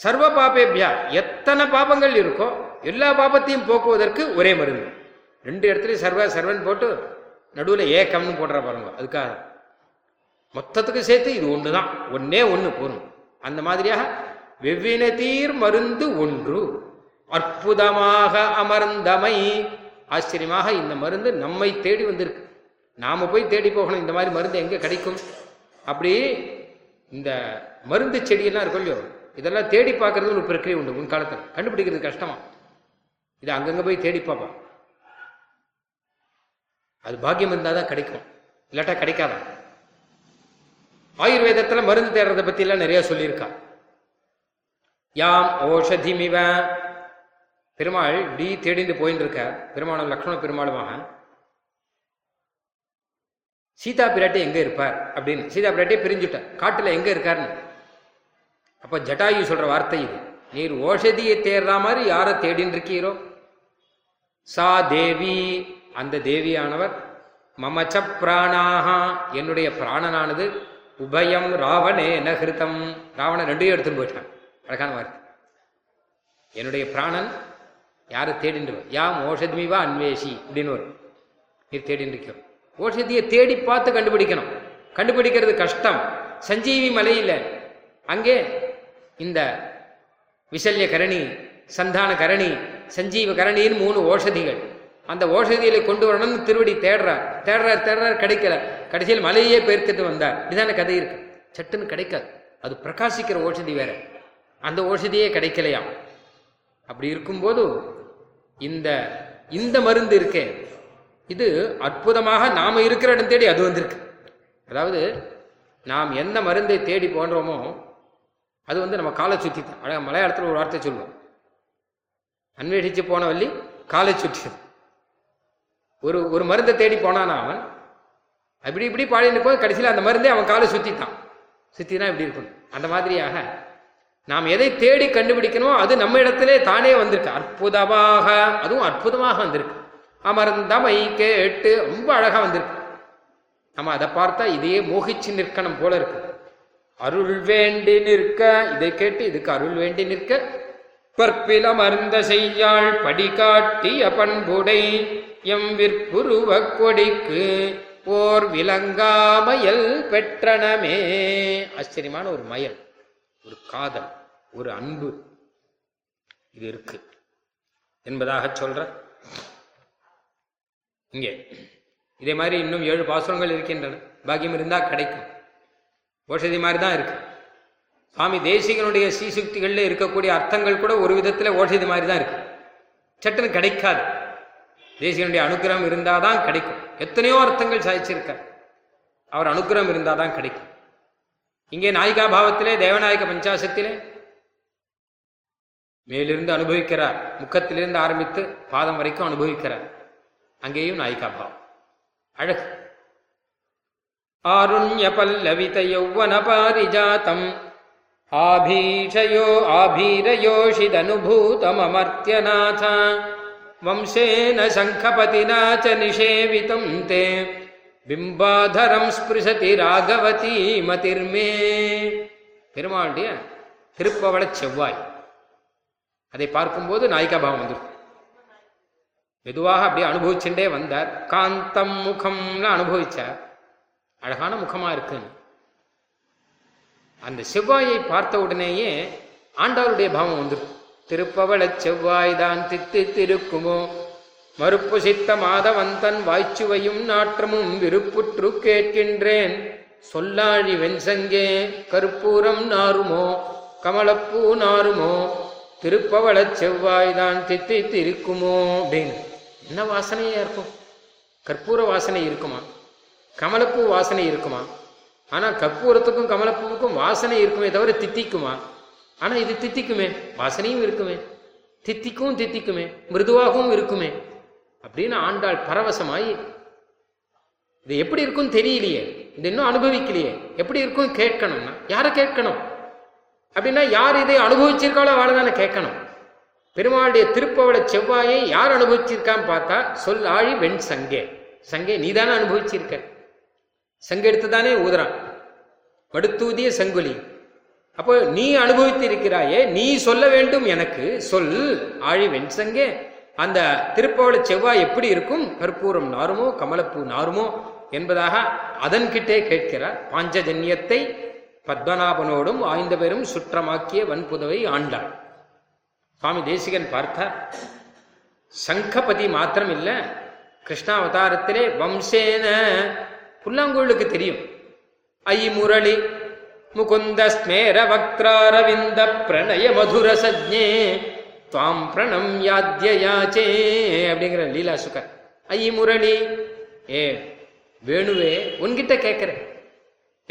சர்வ பாபேபியா எத்தனை பாபங்கள் இருக்கோ எல்லா பாபத்தையும் போக்குவதற்கு ஒரே மருந்து. ரெண்டு இடத்துலையும் சர்வ சர்வன் போட்டு நடுவில் ஏக்கம்னு போடுற பாருங்க அதுக்காக. மொத்தத்துக்கு சேர்த்து இது ஒன்று தான் ஒன்னே ஒன்று போரும் அந்த மாதிரியாக வெவ்வின தீர் மருந்து ஒன்று. அற்புதமாக அமர்ந்தமை. ஆச்சரியமாக இந்த மருந்து நம்மை தேடி வந்திருக்கு. நாம் போய் தேடி போகணும் இந்த மாதிரி மருந்து எங்கே கிடைக்கும்? அப்படி இந்த மருந்து செடியெல்லாம் இருக்கும் இல்லையோ? இதெல்லாம் தேடி பார்க்கறது ஒரு பிரக்கிரியை உண்டு முன்காலத்தில் கண்டுபிடிக்கிறது கஷ்டமா? இது அங்கங்கே போய் தேடி பார்ப்பான் அது பாக்கியம் இருந்தால் தான் கிடைக்கும். இல்லாட்டா கிடைக்காதான் ஆயுர்வேதத்துல மருந்து தேடுறதை பற்றிலாம் நிறைய சொல்லியிருக்கா. யாம் ஓஷதிமிவ. பெருமாள் இப்படி தேடிந்து போயின்னு இருக்க பெருமாளும் லக்ஷ்மண பெருமாளுமாக. சீதா பிராட்டி எங்கே இருப்பார்? அப்படின்னு. சீதா பிராட்டியை பிரிஞ்சுட்டார் காட்டுல எங்கே இருக்காருன்னு. அப்ப ஜட்டாயு சொல்ற வார்த்தை இது. நீர் ஓஷதியை தேடுற மாதிரி யாரை தேடின்னு இருக்கீரோ சா தேவி அந்த தேவியானவர் மமச்ச பிராணாகா என்னுடைய பிராணனானது உபயம் ராவணே நகிருத்தம் ராவணன் ரெண்டையும் எடுத்துன்னு போயிட்டான். அழகான வார்த்தை. என்னுடைய பிராணன் யாரை தேடின்றவர் யாம் ஓஷதிமிவா அன்வேஷி அப்படின்னு வரும். நீர் தேடின்றிருக்கோம் ஓஷதியை தேடி பார்த்து கண்டுபிடிக்கணும். கண்டுபிடிக்கிறது கஷ்டம். சஞ்சீவி மலையில் அங்கே இந்த விசல்ய கரணி சந்தான கரணி சஞ்சீவ கரணின்னு மூணு ஓஷதிகள். அந்த ஓஷதிகளை கொண்டு வரணும்னு திருவடி தேடுறார். தேடுறார் தேடுறார் கிடைக்கல. கடைசியில் மலையே பெயர்த்துட்டு வந்தார். இதான கதை இருக்கு. சட்டுன்னு கிடைக்காது. அது பிரகாசிக்கிற ஓஷதி வேற. அந்த ஓஷதியே கிடைக்கலையாம். அப்படி இருக்கும்போது இந்த இந்த மருந்து இருக்கே. இது அற்புதமாக நாம இருக்கிற இடம் தேடி அது வந்திருக்கு. அதாவது நாம் எந்த மருந்தை தேடி போன்றோமோ அது வந்து நம்ம காலை சுற்றி தான். அழகாக மலையாளத்தில் ஒரு வார்த்தை சொல்லுவோம். அன்வேஷிச்சு போன வள்ளி காலை சுற்றி. ஒரு ஒரு மருந்தை தேடி போனானா அவன்? அப்படி இப்படி பாடிட்டு போய் கடைசியில் அந்த மருந்தே அவன் காலை சுத்தித்தான் சுத்தினா இப்படி இருக்கணும். அந்த மாதிரியாக நாம் எதை தேடி கண்டுபிடிக்கணுமோ அது நம்ம இடத்திலே தானே வந்திருக்கு. அற்புதமாக அதுவும் அற்புதமாக வந்திருக்கு. அமர்ந்தமை கேட்டு ரொம்ப அழகாக வந்திருக்கு. நம்ம அதை பார்த்தா இதையே மோகிச்சு நிற்கணும் போல இருக்குது அருள் வேண்டி நிற்க இதை கேட்டு இதுக்கு அருள் வேண்டி நிற்க பற்பில மருந்த செய்யாள் படிகாட்டிய பண்புடை எம் விற்புருவ கொடிக்கு ஓர் விலங்காமயல் பெற்றனமே. ஆச்சரியமான ஒரு மயல் ஒரு காதல் ஒரு அன்பு இது இருக்கு என்பதாக சொல்ற. இங்கே இதே மாதிரி இன்னும் ஏழு பாசுரங்கள் இருக்கின்றன. பாக்கியம் இருந்தா கிடைக்கும். ஓஷதி மாதிரி தான் இருக்கு. சுவாமி தேசிகனுடைய ஸ்ரீசுக்திகளில் இருக்கக்கூடிய அர்த்தங்கள் கூட ஒரு விதத்தில் ஓஷதி மாதிரி தான் இருக்கு. சட்டுன்னு கிடைக்காது. தேசிகனுடைய அனுகிரகம் இருந்தாதான் கிடைக்கும். எத்தனையோ அர்த்தங்கள் சாதிச்சிருக்கார். அவர் அனுகிரகம் இருந்தாதான் கிடைக்கும். இங்கே நாயிகா பாவத்திலே தேவநாயக பஞ்சாசத்திலே மேலிருந்து அனுபவிக்கிறார். முக்கத்திலிருந்து ஆரம்பித்து பாதம் வரைக்கும் அனுபவிக்கிறார். அங்கேயும் நாயிகா பாவம். அழகு. ஆருண்ய பல்லவித யௌவன பாரிஜாத்தம் ஆபீஷயோ ஆபீரயோஷிதனுபூதமமர்த்தியநாத வம்சேன சங்கபதினா ச நிஷேவிதம் தே பிம்பாதரம் ஸ்பிருசதி ராகவதி மதிர்மே பெருமாளுடைய திருப்பவள செவ்வாய் அதை பார்க்கும்போது நாயிகா பாவம் வந்துடும் மெதுவாக அப்படியே அனுபவிச்சுட்டே வந்தார் காந்தம் முகம்னு அனுபவிச்சார் அழகான முகமா இருக்கு அந்த செவ்வாயை பார்த்த உடனேயே ஆண்டவருடைய பாவம் வந்துடும் திருப்பவள செவ்வாய் தான் தித்து திருக்குமோ? மறுப்பு சித்த மாதவந்தன் வாய்ச்சுவையும் நாற்றமும் விருப்புற்று கேட்கின்றேன். சொல்லாழி வெண்சங்கே கற்பூரம் நாருமோ கமலப்பூ நாருமோ திருப்பவள செவ்வாய் தான் தித்தி திருக்குமோ அப்படின்னு. என்ன வாசனையா இருக்கும்? கற்பூர வாசனை இருக்குமா? கமலப்பூ வாசனை இருக்குமா? ஆனால் கற்பூரத்துக்கும் கமலப்பூவுக்கும் வாசனை இருக்குமே தவிர தித்திக்குமா? ஆனால் இது தித்திக்குமே வாசனையும் இருக்குமே. தித்திக்கும் தித்திக்குமே மிருதுவாகவும் இருக்குமே. அப்படின்னு ஆண்டாள் பரவசமாய் இது எப்படி இருக்கும்னு தெரியலையே இது இன்னும் அனுபவிக்கலையே எப்படி இருக்கும் கேட்கணும்னா யாரை கேட்கணும்? அப்படின்னா யார் இதை அனுபவிச்சிருக்காளோ அவளை தானே கேட்கணும். பெருமாளுடைய திருப்பவள செவ்வாயை யார் அனுபவிச்சிருக்கான்னு பார்த்தா சொல் ஆழி வெண் சங்கே. சங்கே நீ தானே அனுபவிச்சிருக்க. சங்கு எடுத்து தானே ஊதுறான். படுத்தூதிய சங்குலி. அப்போ நீ அனுபவித்து இருக்கிறாயே நீ சொல்ல வேண்டும் எனக்கு சொல் ஆழி வெண் சங்கே. அந்த திருப்பவள செவ்வாய் எப்படி இருக்கும் கற்பூரம் நாருமோ கமலப்பூ நாருமோ என்பதாக அதன்கிட்டே கேட்கிறார். பாஞ்சஜன்யத்தை பத்மநாபனோடும் ஆய்ந்த பெரும் சுற்றமாக்கிய வன்புதவை ஆண்டாள். சுவாமி தேசிகன் பார்த்தார். சங்கபதி மாத்திரம் இல்ல கிருஷ்ணாவதாரத்திலே வம்சேன புல்லாங்குழலுக்கு தெரியும். ஐ முரளி முகுந்த ஸ்மேர வக்ராரவிந்த பிரணய மதுர சஜ்ஞே துவாம் பிரணம் யாத்யயாச்சே அப்படிங்கிற லீலா சுகர் ஐ முரளி ஏ வேணுவே உன்கிட்ட கேட்கிறேன்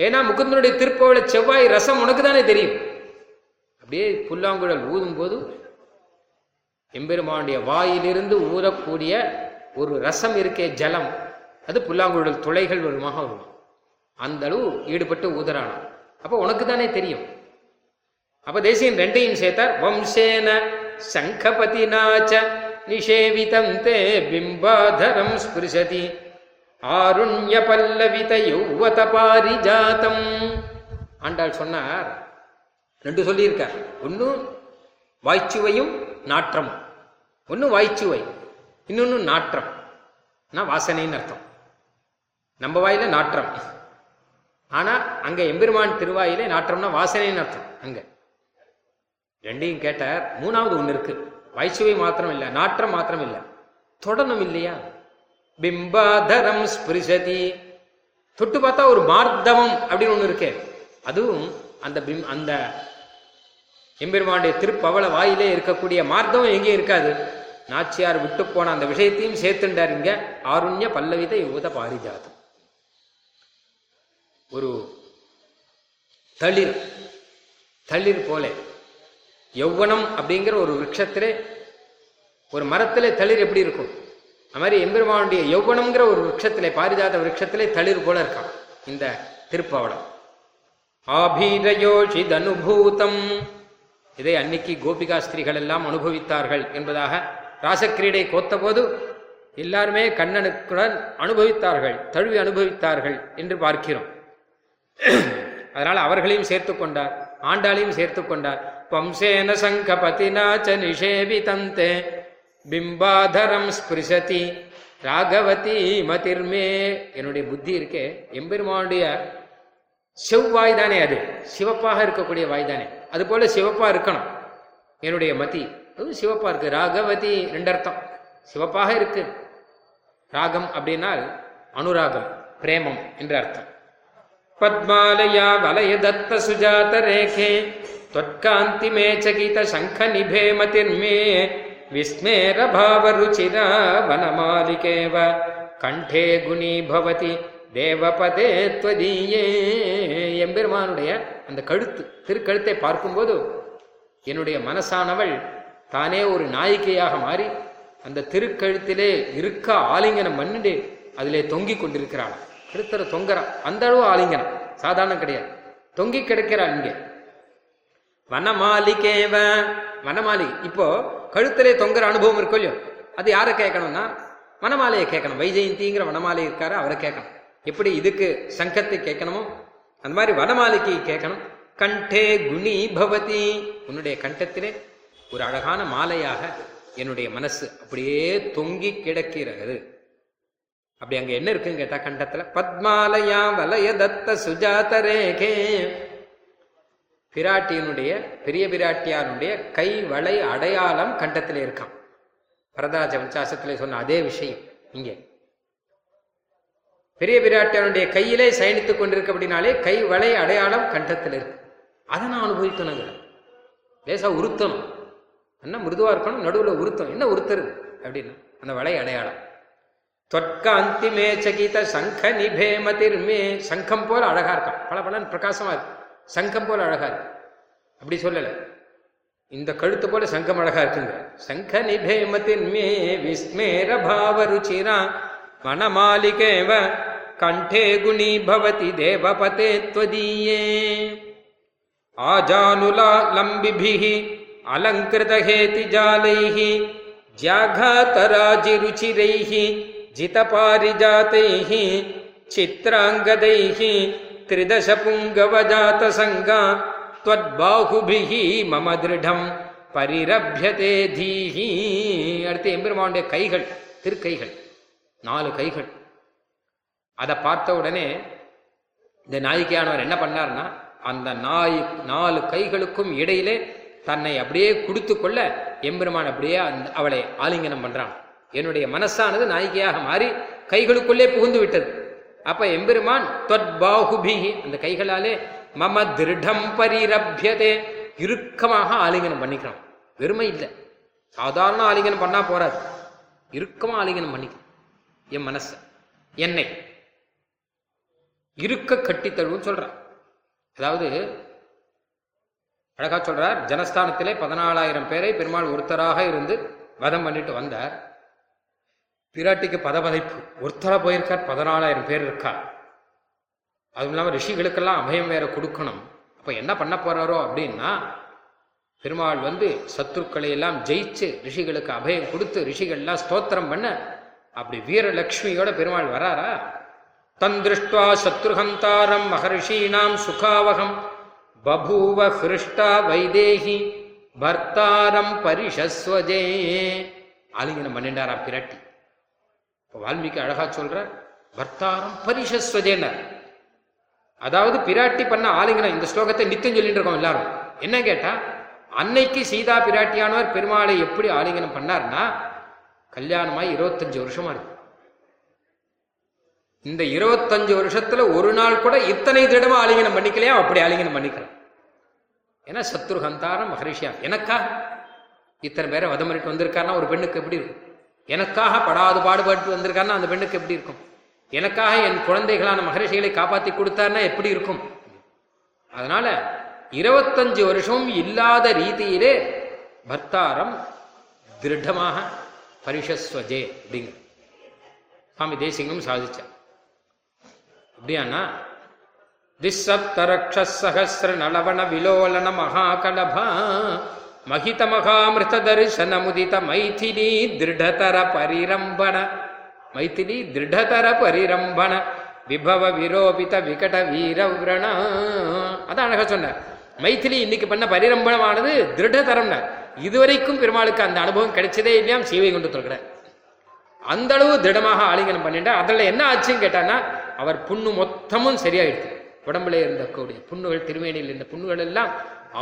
ஏன்னா முகுந்தனுடைய திருப்பவள செவ்வாய் ரசம் உனக்கு தானே தெரியும். அப்படியே புல்லாங்குழல் ஊதும் போது எம்பெருமானுடைய வாயிலிருந்து ஊறக்கூடிய ஒரு ரசம் இருக்கே ஜலம். அது புல்லாங்குழல் துளைகள் வருமாக வரும். அந்த அளவு ஈடுபட்டு ஊதரானார் அப்போ உனக்கு தானே தெரியும். அப்ப தேசியன் ரெண்டையும் சேர்த்தார். வம்சேன சங்கபதினாச்ச நிஷேவிதம் தே பிம்பாதரம் ஸ்பிருஷதி. ஆருண்ய பல்லவித யௌவத பாரிஜாதம் ஆண்டாள் சொன்னார் ரெண்டு சொல்லியிருக்கார். ஒன்று வாய்ச்சுவையும் நாற்றமும். ஒன்று வாய்ச்சுவை இன்னொன்று நாற்றம். நான் வாசனைன்னு அர்த்தம். நம்ம வாயில நாற்றம். ஆனா அங்க எம்பெருமான் திருவாயிலே நாற்றம்னா வாசனைன்னு அர்த்தம் அங்க. ரெண்டையும் கேட்டார் மூணாவது ஒண்ணு இருக்கு. வைசுவை மாத்திரம் இல்ல நாற்றம் மாத்திரம் இல்ல. தொடணும் இல்லையா? பிம்பாதரம் ஸ்பிருஷதி. தொட்டு பார்த்தா ஒரு மார்த்தவம் அப்படின்னு ஒண்ணு இருக்கே. அதுவும் அந்த பிம் அந்த எம்பெருமானுடைய திருப்பவள வாயிலே இருக்கக்கூடிய மார்த்தவம் எங்கேயும் இருக்காது. நாச்சியார் விட்டு போன அந்த விஷயத்தையும் சேர்த்துண்டாருங்க ஆருண்ய பல்லவித யுவத பாரிஜாதம். ஒரு தளிர் தளிர் போல. யௌவனம் அப்படிங்கிற ஒரு விருட்சத்திலே ஒரு மரத்தில் தளிர் எப்படி இருக்கும்? அது மாதிரி எம்பெருமானுடைய யௌவனம்ங்கிற ஒரு விருட்சத்திலே பாரிஜாத விரக்ஷத்திலே தளிர் போல இருக்கான் இந்த திருப்பாவளம். ஆபீரயோஷித் தனுபூதம் இதை அன்னைக்கு கோபிகா ஸ்திரீகள் எல்லாம் அனுபவித்தார்கள் என்பதாக ராசக்கிரீடை கோத்தபோது எல்லாருமே கண்ணனுக்குடன் அனுபவித்தார்கள் தழுவி அனுபவித்தார்கள் என்று பார்க்கிறோம். அதனால் அவர்களையும் சேர்த்து கொண்டார் ஆண்டாளையும் சேர்த்து கொண்டார். வம்சேன சங்க பதினாச்ச நிஷேபிதந்தே பிம்பாதரம் ஸ்பிருசதி ராகவதி மதிர்மே. என்னுடைய புத்தி இருக்கே எம்பெருமானுடைய செவ்வாய் தானே அது சிவப்பாக இருக்கக்கூடிய வாய் தானே. அது போல சிவப்பா இருக்கணும் என்னுடைய மதி. அது சிவப்பா இருக்கு. ராகவதி ரெண்டு அர்த்தம் சிவப்பாக இருக்கு. ராகம் அப்படின்னால் அனுராகம் பிரேமம் என்ற அர்த்தம். பத்மாலயா வலய தத்த சுஜாத ரேகே त्वत्कान्ति मे चकित शङ्ख निभे मतिर्मे विस्मेर भावरुचिरा वनमालिकेव कण्ठे गुणी भवति தேவபதே துவதீயே எம்பெருமானுடைய அந்த கழுத்து திருக்கழுத்தை பார்க்கும்போது என்னுடைய மனசானவள் தானே ஒரு நாயிகையாக மாறி அந்த திருக்கழுத்திலே இருக்க ஆலிங்கனம் பண்ணிட்டு அதிலே தொங்கிக் கொண்டிருக்கிறாள் கழுத்தர தொங்குறா அந்த அளவு ஆலிங்கனம். சாதாரணம் கிடையாது. தொங்கி கிடக்கிறாள் இங்கே. வனமாளிகேவ வனமாளிகை இப்போ கழுத்திலே தொங்குற அனுபவம் இருக்கும் இல்லையோ? அது யாரை கேட்கணும்னா வனமாலையை கேட்கணும். வைஜெயந்திங்கிற வனமாலை இருக்காரு அவரை கேட்கணும். எப்படி இதுக்கு சங்கத்தை கேட்கணுமோ அந்த மாதிரி வனமாலிக்கு கேட்கணும். கண்டே குணி பவதி. உன்னுடைய கண்டத்திலே ஒரு அழகான மாலையாக என்னுடைய மனசு அப்படியே தொங்கி கிடக்கிறது. அப்படி அங்க என்ன இருக்குன்னு கேட்டா கண்டத்துல பத்மாலயா வலய தத்த சுஜாத ரேகே. பிராட்டியினுடைய பெரிய பிராட்டியாருடைய கை வளை அடையாளம் கண்டத்தில் இருக்கான் வரதராஜ வம்சாசத்திலே சொன்ன அதே விஷயம் இங்கே. பெரிய பிராட்டியாருடைய கையிலே சயனித்துக் கொண்டிருக்க அப்படின்னாலே கை வளை அடையாளம் கண்டத்தில் இருக்கு. அதை நான் அனுபவிக்கணுங்க லேசா உருத்தணும். என்ன மிருதுவா இருக்கணும்? நடுவில் உருத்தம் என்ன உருத்தருது அப்படின்னு. அந்த வளை அடையாளம். தொற்காந்தி மே சகித சங்க நிபே மதிர்மே சங்கம் போல அழகா இருக்கான் பல பலன் பிரகாசமா இருக்கு சங்கம் போல அழகா இருக்கு அப்படி சொல்லல இந்த கழுத்து போல சங்கம் அழகா இருக்குங்க சங்க நிபே மதிர்மே விஸ்மேர பாவ ருச்சிரா வனமாலிகேவ கண்டே குணி பவதி தேவபதே त्वदीये आजानुला लम्बिभिः अलङ्कृतहेतिजालैः ज्याघातराजिरुचिरैः जितपारिजातैः चित्राङ्गदैः त्रिदशपुङ्गवजातसङ्गा त्वद्बाहुभिः मम दृढम् பரிரபியதே தீஹி அடுத்து எம்பெருமானுடைய கைகள் திருக்கைகள் நாலு கைகள் அதை பார்த்த உடனே இந்த நாயிக்கையானவர் என்ன பண்ணார்னா அந்த நாய் நாலு கைகளுக்கும் இடையிலே தன்னை அப்படியே குடுத்து கொள்ள எம்பெருமான் அப்படியே அந்த அவளை ஆலிங்கனம் பண்றான் என்னுடைய மனசானது நாயகியாக மாறி கைகளுக்குள்ளே புகுந்து விட்டது. அப்ப எம்பெருமான் தொத்பாகுபிஹி அந்த கைகளாலே மம திருடம் பரிரபியதே இறுக்கமாக ஆலிங்கனம் பண்ணிக்கிறான். வெறுமை இல்லை. சாதாரண ஆலிங்கனம் பண்ணா போறாது. இறுக்கமா ஆலிங்கனம் பண்ணிக்கிறான் என் மனச என்னை. இருக்க கட்டி தழுவுன்னு சொல்றான். அதாவது அழகா சொல்றார் ஜனஸ்தானத்திலே பதினாலாயிரம் பேரை பெருமாள் ஒருத்தராக இருந்து வதம் பண்ணிட்டு வந்தார். பிராட்டிக்கு பதபதைப்பு. ஒருத்தரா போயிருக்கார் பதினாலாயிரம் பேர் இருக்கா அதுவும் இல்லாமல் ரிஷிகளுக்கெல்லாம் அபயம் வேற கொடுக்கணும். அப்போ என்ன பண்ண போறாரோ அப்படின்னா பெருமாள் வந்து சத்துருக்களை எல்லாம் ஜெயிச்சு ரிஷிகளுக்கு அபயம் கொடுத்து ரிஷிகள்லாம் ஸ்தோத்திரம் பண்ண அப்படி வீரலக்ஷ்மியோட பெருமாள் வராரா? தந்திருஷ்டுவா சத்ருஹந்தாரம் மகர்ஷீணாம் சுகாவகம் பபூவ ஹிருஷ்டா வைதேகி பர்த்தாரம் பரிஷஸ்வஜே. ஆலிங்கனம் பண்ணிண்டாரா பிராட்டி? இப்போ வால்மீகி அழகா சொல்ற பர்த்தாரம் பரிஷஸ்வஜேனர் அதாவது பிராட்டி பண்ண ஆலிங்கனம் இந்த ஸ்லோகத்தை நித்தம் சொல்லிட்டு இருக்கோம் எல்லாரும். என்ன கேட்டா அன்னைக்கு சீதா பிராட்டியானவர் பெருமாளை எப்படி ஆலிங்கனம் பண்ணார்னா கல்யாணமாய் இருபத்தஞ்சு வருஷமா இருக்கு. இந்த இருபத்தஞ்சு வருஷத்துல ஒரு நாள் கூட இத்தனை திடமா ஆலிங்கனம் பண்ணிக்கலையா? அப்படி ஆலிங்கனம் பண்ணிக்கலாம் ஏன்னா சத்ருஹந்தாரம் மகரிஷியா. எனக்கா? இத்தனை பேரை வதம் வந்திருக்காருன்னா ஒரு பெண்ணுக்கு எப்படி இருக்கும்? எனக்காக படாது பாடுபட்டு வந்திருக்காருன்னா அந்த பெண்ணுக்கு எப்படி இருக்கும்? எனக்காக என் குழந்தைகளான மகரிஷிகளை காப்பாற்றி கொடுத்தாருன்னா எப்படி இருக்கும்? அதனால இருபத்தஞ்சு வருஷம் இல்லாத ரீதியிலே பர்த்தாரம் திருடமாக பரிஷஸ்வஜே அப்படிங்க சுவாமி தேசிங்கம் சாதிச்சார். அப்படியானா திசப்தரக்ஷசகசிர நலவன விலோலன மகாகலபா மகித மகாமிருத தரிசன முதித மைதிலி திருடதர பரிரம்பண மைத்திலி திருடதர பரிரம்பண விபவ விரோபித விகட வீரவிரண. அதான் அழகா சொன்னார். மைத்திலி இன்னைக்கு பண்ண பரிரம்பணமானது திருடதரம்னா இதுவரைக்கும் பெருமாளுக்கு அந்த அனுபவம் கிடைச்சதே இல்லையாம் சீவை கொண்டு சொல்கிறார். அந்த அளவு திடமாக ஆலிங்கனம் பண்ணிட்டா அதில் என்ன ஆச்சுன்னு கேட்டான்னா அவர் புண்ணு மொத்தமும் சரியாயிடுது உடம்புல இருந்தக்கூடிய புண்ணுகள் திருமேனியில் இருந்த புண்ணுகள் எல்லாம்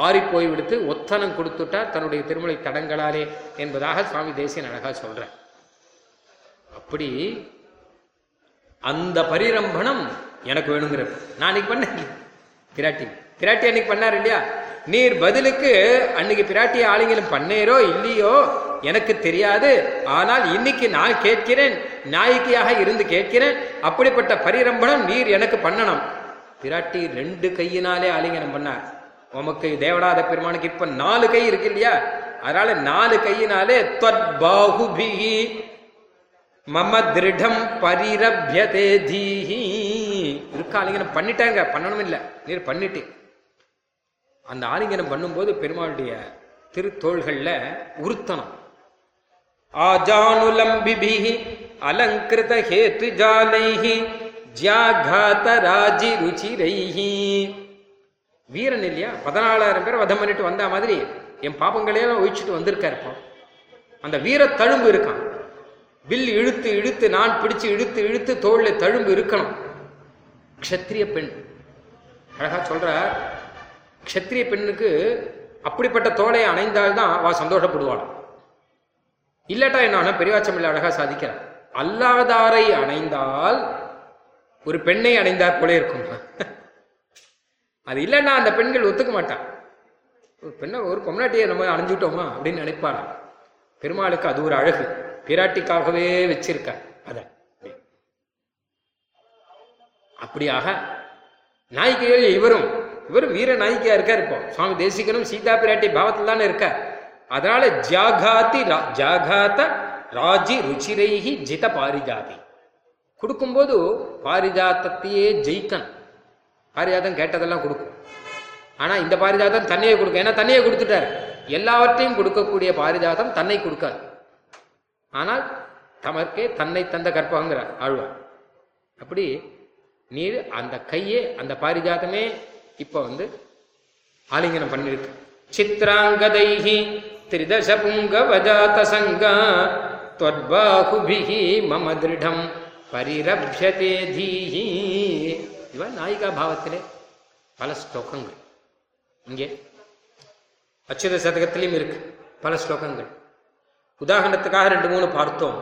ஆறி போய் விடுத்து ஒத்தனம் கொடுத்துட்டா தன்னுடைய திருமலை தடங்களாலே என்பதாக சுவாமி தேசியன் அழகா சொல்ற அப்படி அந்த பரிரம்பணம் எனக்கு வேணுங்கிற நான் அன்னைக்கு பண்ணேன் பிராட்டி. பிராட்டி அன்னைக்கு பண்ணார் இல்லையா? நீர் பதிலுக்கு அன்னைக்கு பிராட்டி ஆளுங்களும் பண்ணேரோ இல்லையோ எனக்கு தெரியாது. ஆனால் இன்னைக்கு நான் கேட்கிறேன் நாயகியாக இருந்து கேட்கிறேன். அப்படிப்பட்ட பரிரம்பணம் நீர் எனக்கு பண்ணணும். பிராட்டி ரெண்டு கையினாலே ஆலிங்கனம் பண்ணார். உமக்கு தேவடாத பெருமானுக்கு இப்ப நாலு கை இருக்கு இல்லையா? அதனால நாலு கையினாலே பாகுபிகி மம திருடம் பரிரபியதே தீஹி. இருக்க ஆலிங்கனம் பண்ணிட்டாங்க. பண்ணணும் இல்ல நீர் பண்ணிட்டு. அந்த ஆலிங்கனம் பண்ணும்போது பெருமாளுடைய திருத்தோள்கள்ல உருத்தனம். ஆஜானுலம்பிபிஹி அலங்கிருத ஹேத்து ஜாலைஹி ஜியாகாத ராஜி ருச்சிரைஹி. வீரன் இல்லையா? பதினாலாயிரம் பேர் வதம் பண்ணிட்டு வந்த மாதிரி என் பாப்பங்களையெல்லாம் ஒழிச்சுட்டு வந்திருக்காரு அந்த வீர தழும்பு இருக்கான். வில் இழுத்து இழுத்து நான் பிடிச்சு இழுத்து இழுத்து தோல்ல தழும்பு இருக்கணும். க்ஷத்ரிய பெண். அழகா சொல்றார் க்ஷத்ரிய பெண்ணுக்கு அப்படிப்பட்ட தோலை அணைந்தால்தான் அவ சந்தோஷப்படுவாள். இல்லாட்டா என்ன பெரியவாச்சமில்ல அழகா சாதிக்கிறார். அல்லாதாரை அணைந்தால் ஒரு பெண்ணை அடைந்தார் போல இருக்கும் அது இல்லைன்னா அந்த பெண்கள் ஒத்துக்க மாட்டான் ஒரு பெண்ணை ஒரு பொம்னாட்டியை நம்ம அணிஞ்சுட்டோமா அப்படின்னு நினைப்பாராம் பெருமாளுக்கு அது ஒரு அழகு. பிராட்டிக்காகவே வச்சிருக்க. அத. அப்படியாக நாய்க்கைகள் இவரும் இவரும் வீர நாய்க்கையா இருக்கார் இப்போ. சுவாமி தேசிகனும் சீதா பிராட்டி பாவத்தில் தானே இருக்கார். அதனால ஜாகாதி ரா- ஜாகாத ராஜி ருச்சிரைகி ஜித பாரிஜாதி. கொடுக்கும்போது பாரிஜாத்தத்தையே ஜெயிக்கணும் பாரிஜாதம் கேட்டதெல்லாம் கொடுக்கும் ஆனா இந்த பாரிஜாதம் தன்னையே கொடுக்கும் ஏன்னா தன்னையே கொடுத்துட்டாரு எல்லாவற்றையும் கொடுக்கக்கூடிய பாரிஜாதம் தன்னை கொடுக்காது ஆனால் தமர்க்கே தன்னை தந்த கற்பகங்கிறார் ஆழ்வார் அப்படி நீர் அந்த கையே அந்த பாரிஜாதமே இப்போ வந்து ஆலிங்கனம் பண்ணிருக்கு சித்ராங்கதைஹி திரிதச புங்கவஜாத சங்கா त्वद्बाहुभिः மம திருடம் பரிரப்ஷதே தீஹி. இவன் நாயிகா பாவத்திலே பல ஸ்லோகங்கள். இங்கே அச்சுத சதகத்திலையும் இருக்கு. பல ஸ்லோகங்கள். உதாரணத்துக்காக ரெண்டு மூணு பார்த்தோம்.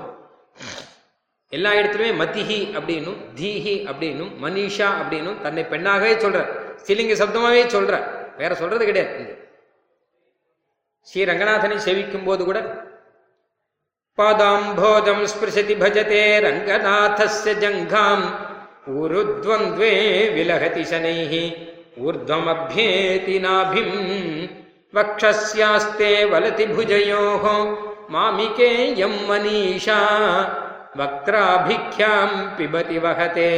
எல்லா இடத்துலயுமே மதிஹி அப்படின்னும் தீஹி அப்படின்னும் மனிஷா அப்படின்னும் தன்னை பெண்ணாகவே சொல்ற. ஸ்ரீலிங்க சப்தமாகவே சொல்ற. வேற சொல்றது கிடையாது. ஸ்ரீ ரங்கநாதனை சேவிக்கும் போது கூட पादाम्भोजम् स्पृशति भजते रङ्गनाथस्य जङ्घाम् ऊरुद्वन्द्वे विलहति शनैः ऊर्ध्वमभ्येति नाभिम् वक्षस्यास्ते वलति भुजयोः मामिकेयम् मनीषा वक्त्राभिख्याम् पिबति वहते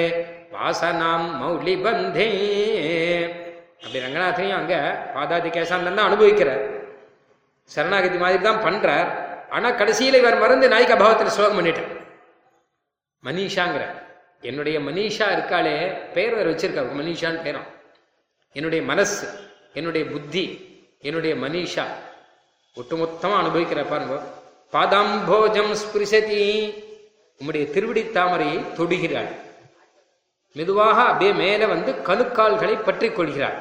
வாசனாம் மௌலி பந்தே அப்படி ரங்கநாதனையும் அங்கே பாதாதி கேசாந்தன் தான் அனுபவிக்கிறார் சரணாகதி மாதிரி தான் பண்ணுறார் ஆனால் கடைசியில் இவர் மறந்து நாயிகா பாவத்தில் ஸ்லோகம் பண்ணிட்டார். மனிஷாங்கிற. என்னுடைய மனிஷா இருக்காளே பெயர் வேறு வச்சிருக்காரு மனிஷான்னு பேரும் என்னுடைய மனசு என்னுடைய புத்தி என்னுடைய மனிஷா. ஒட்டுமொத்தமாக அனுபவிக்கிற பாருங்க. பாதாம்போஜம் ஸ்பிரிசதி. உம்முடைய திருவிடி தாமரையை தொடுகிறாள். மெதுவாக அப்படியே மேலே வந்து கணுக்கால்களை பற்றி கொள்கிறாள்.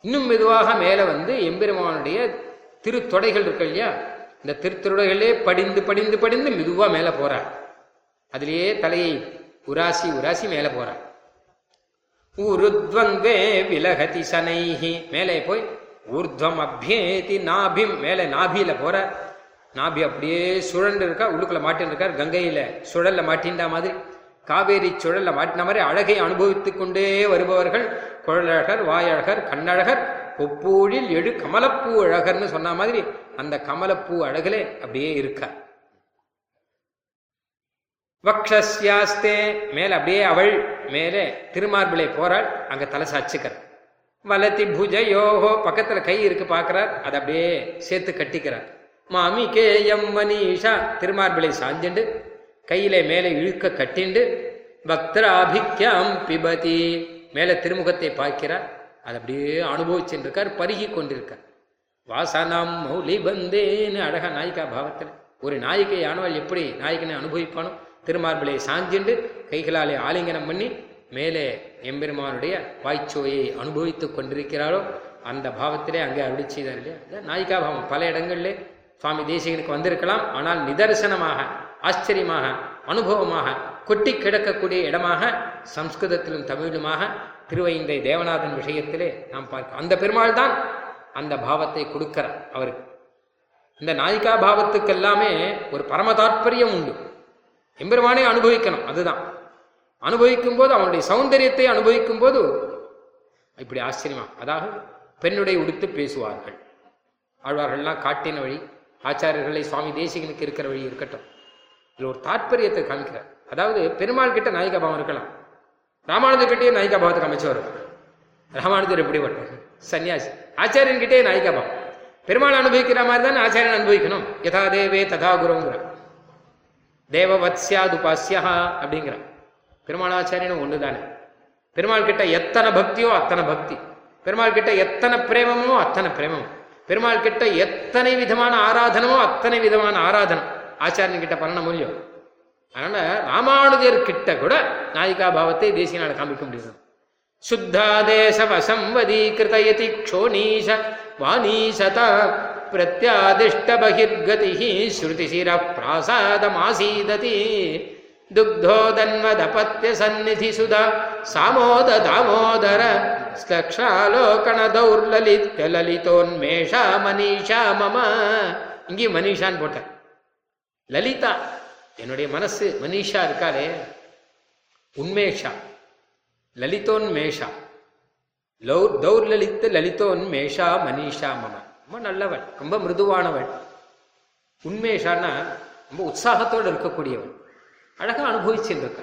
இன்னும் மெதுவாக மேலே வந்து எம்பெருமானுடைய திருத்தொடைகள் இருக்கு இல்லையா? இந்த திருத்தொடைகளே படிந்து படிந்து படிந்து மெதுவாக மேலே போறாள் அதிலேயே தலையை உராசி உராசி மேலே போறாள் ஊருத்வங்கே விலகதி சனைஹி. மேலே போய் ஊர்த்வம் அபியேதி நாபிம். மேலே நாபியில போற. நாபி அப்படியே சுழண்டு இருக்கா உள்ளுக்குள்ள மாட்டின்னு இருக்கார். கங்கையில சுழல்ல மாட்டின்ற மாதிரி. காவேரி சுழல்ல மாட்டின மாதிரி அழகை அனுபவித்துக் கொண்டே வருபவர்கள். குழலழகர் வாயழகர் கண்ணழகர் பொப்பூழில் எழு கமலப்பூ அழகர்னு சொன்ன மாதிரி அந்த கமலப்பூ அழகுலே அப்படியே இருக்கார் வக்ஷஸ்யாஸ்தே மேல அப்படியே அவள் மேலே திருமார்பிளை போறாள் அங்க தலை சாச்சுக்கிறார் வலதி புஜயோகோ பக்கத்துல கை இருக்கு பாக்குறார் அதை அப்படியே சேர்த்து கட்டிக்கிறார். மாமி கே எம் மனிஷா திருமார்பிளை சாஞ்சுண்டு கையிலே மேலே இழுக்க கட்டிண்டு பக்தராபிக்யாம் பிபதி மேலே திருமுகத்தை பார்க்கிறார். அதை அப்படியே அனுபவிச்சுட்டு இருக்கார் பருகி கொண்டிருக்கார். வாசனாம் மௌலி பந்தேன்னு அழகா நாயிகா பாவத்தில். ஒரு நாயிகை ஆனவள் எப்படி நாயகனை அனுபவிப்பானோ திருமார்பிளை சாஞ்சிண்டு கைகளாலே ஆலிங்கனம் பண்ணி மேலே எம்பெருமானுடைய வாய்ச்சோயை அனுபவித்துக் கொண்டிருக்கிறாரோ அந்த பாவத்திலே அங்கே அருளி செய்தார் இல்லையா? நாயிகா பாவம் பல இடங்களிலே சுவாமி தேசிகனுக்கு வந்திருக்கலாம் ஆனால் நிதர்சனமாக ஆச்சரியமாக அனுபவமாக கொட்டி கிடக்கக்கூடிய இடமாக சம்ஸ்கிருதத்திலும் தமிழுமாக திருவைந்தை தேவநாதன் விஷயத்திலே நாம் பார்க்க அந்த பெருமாள் தான் அந்த பாவத்தை கொடுக்கிறார் அவருக்கு. இந்த நாயிகா பாவத்துக்கு எல்லாமே ஒரு பரம தாற்பயம் உண்டு. எம்பெருமானே அனுபவிக்கணும் அதுதான். அனுபவிக்கும் போது அவனுடைய சௌந்தரியத்தை அனுபவிக்கும் போது இப்படி ஆச்சரியமா அதாவது பெண்ணுடை உடுத்து பேசுவார்கள். ஆழ்வார்கள்லாம் காட்டின வழி ஆச்சாரியர்களை சுவாமி தேசிகனுக்கு இருக்கிற வழி இருக்கட்டும். இதில் ஒரு தாற்பயத்தை காமிக்கிறார். அதாவது பெருமாள் கிட்ட நாயிகா பாவம் இருக்கலாம். ராமானுஜர்கிட்டயே நாயிகா பாவத்துக்கு அமைச்சவர் ராமானுஜர் எப்படிப்பட்டவர் சன்னியாசி. ஆச்சாரியன் கிட்டே நாயிகா பாவம். பெருமாள் அனுபவிக்கிற மாதிரி தான் ஆச்சாரியன் அனுபவிக்கணும். யதா தேவே ததா குருங்கிற தேவவத்ஸ்யாதுபாஸ்யா அப்படிங்கிற பெருமாளாச்சாரியனும் ஒன்று தானே பெருமாள் கிட்ட எத்தனை பக்தியோ அத்தனை பக்தி. பெருமாள் கிட்ட எத்தனை பிரேமமோ அத்தனை பிரேமம். பெருமாள் கிட்ட எத்தனை விதமான ஆராதனமோ அத்தனை விதமான ஆராதனம். ஆச்சாரியன் கிட்ட பண்ண முடியும் அதனால ராமானுஜர் கிட்ட கூட நாயிகா பாவத்தை தேசியனால காமிக்க முடியும் சுத்தாதேச வசம்வதி கிருதயதி க்ஷோணீஷ வாணீசத பிரத்யாதிஷ்ட பகிர்கதி ஸ்ருதிசிர பிராசாதமாசீததி துக்தோதன்வதபத்திய சந்நிதி சுதா சாமோத தாமோதர ஸ்லக்ஷாலோகண தௌர்லலித்ய லலிதோன்மேஷா மனிஷா மம இங்கேயும் மனிஷான்னு போட்டார் லலிதா என்னுடைய மனசு மனிஷா இருக்காளே உன்மேஷா லலிதோன்மேஷா லௌ லலிதோன் லலிதோன்மேஷா மனிஷா மம. ரொம்ப நல்லவள் ரொம்ப மிருதுவானவள். உண்மேஷான்னா ரொம்ப உற்சாகத்தோடு இருக்கக்கூடியவள். அழகா அனுபவிச்சுருக்க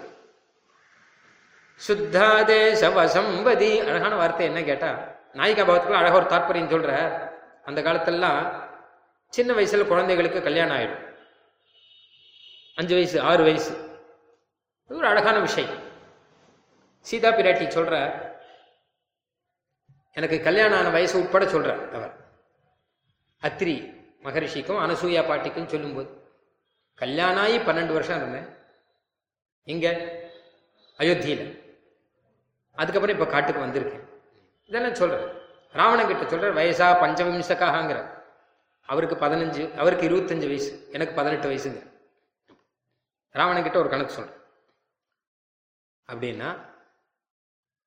சுத்தாதே சவசம்பதி அழகான வார்த்தை என்ன கேட்டா நாயிகா பாவத்துக்குள்ள அழகா ஒரு தாற்பயம் சொல்ற அந்த காலத்திலலாம் சின்ன வயசுல குழந்தைகளுக்கு கல்யாணம் ஆயிடும். அஞ்சு வயசு ஆறு வயசு. இது ஒரு அழகான விஷயம். சீதா பிராட்டி சொல்ற எனக்கு கல்யாணம் ஆன வயசு உட்பட சொல்ற அவர். அத்திரி மகரிஷிக்கும் அனசூயா பாட்டிக்கும் சொல்லும்போது கல்யாணம் ஆகி பன்னெண்டு வருஷம் இருந்தேன். இங்க அயோத்தியில. அதுக்கப்புறம் இப்ப காட்டுக்கு வந்திருக்கேன். இதெல்லாம் சொல்றேன் ராவணன் கிட்ட சொல்ற வயசா பஞ்சவம்சக்காகங்கிற. அவருக்கு பதினஞ்சு அவருக்கு இருபத்தஞ்சு வயசு. எனக்கு பதினெட்டு வயசுங்க. ராவணன்கிட்ட ஒரு கணக்கு சொல்கிறேன் அப்படின்னா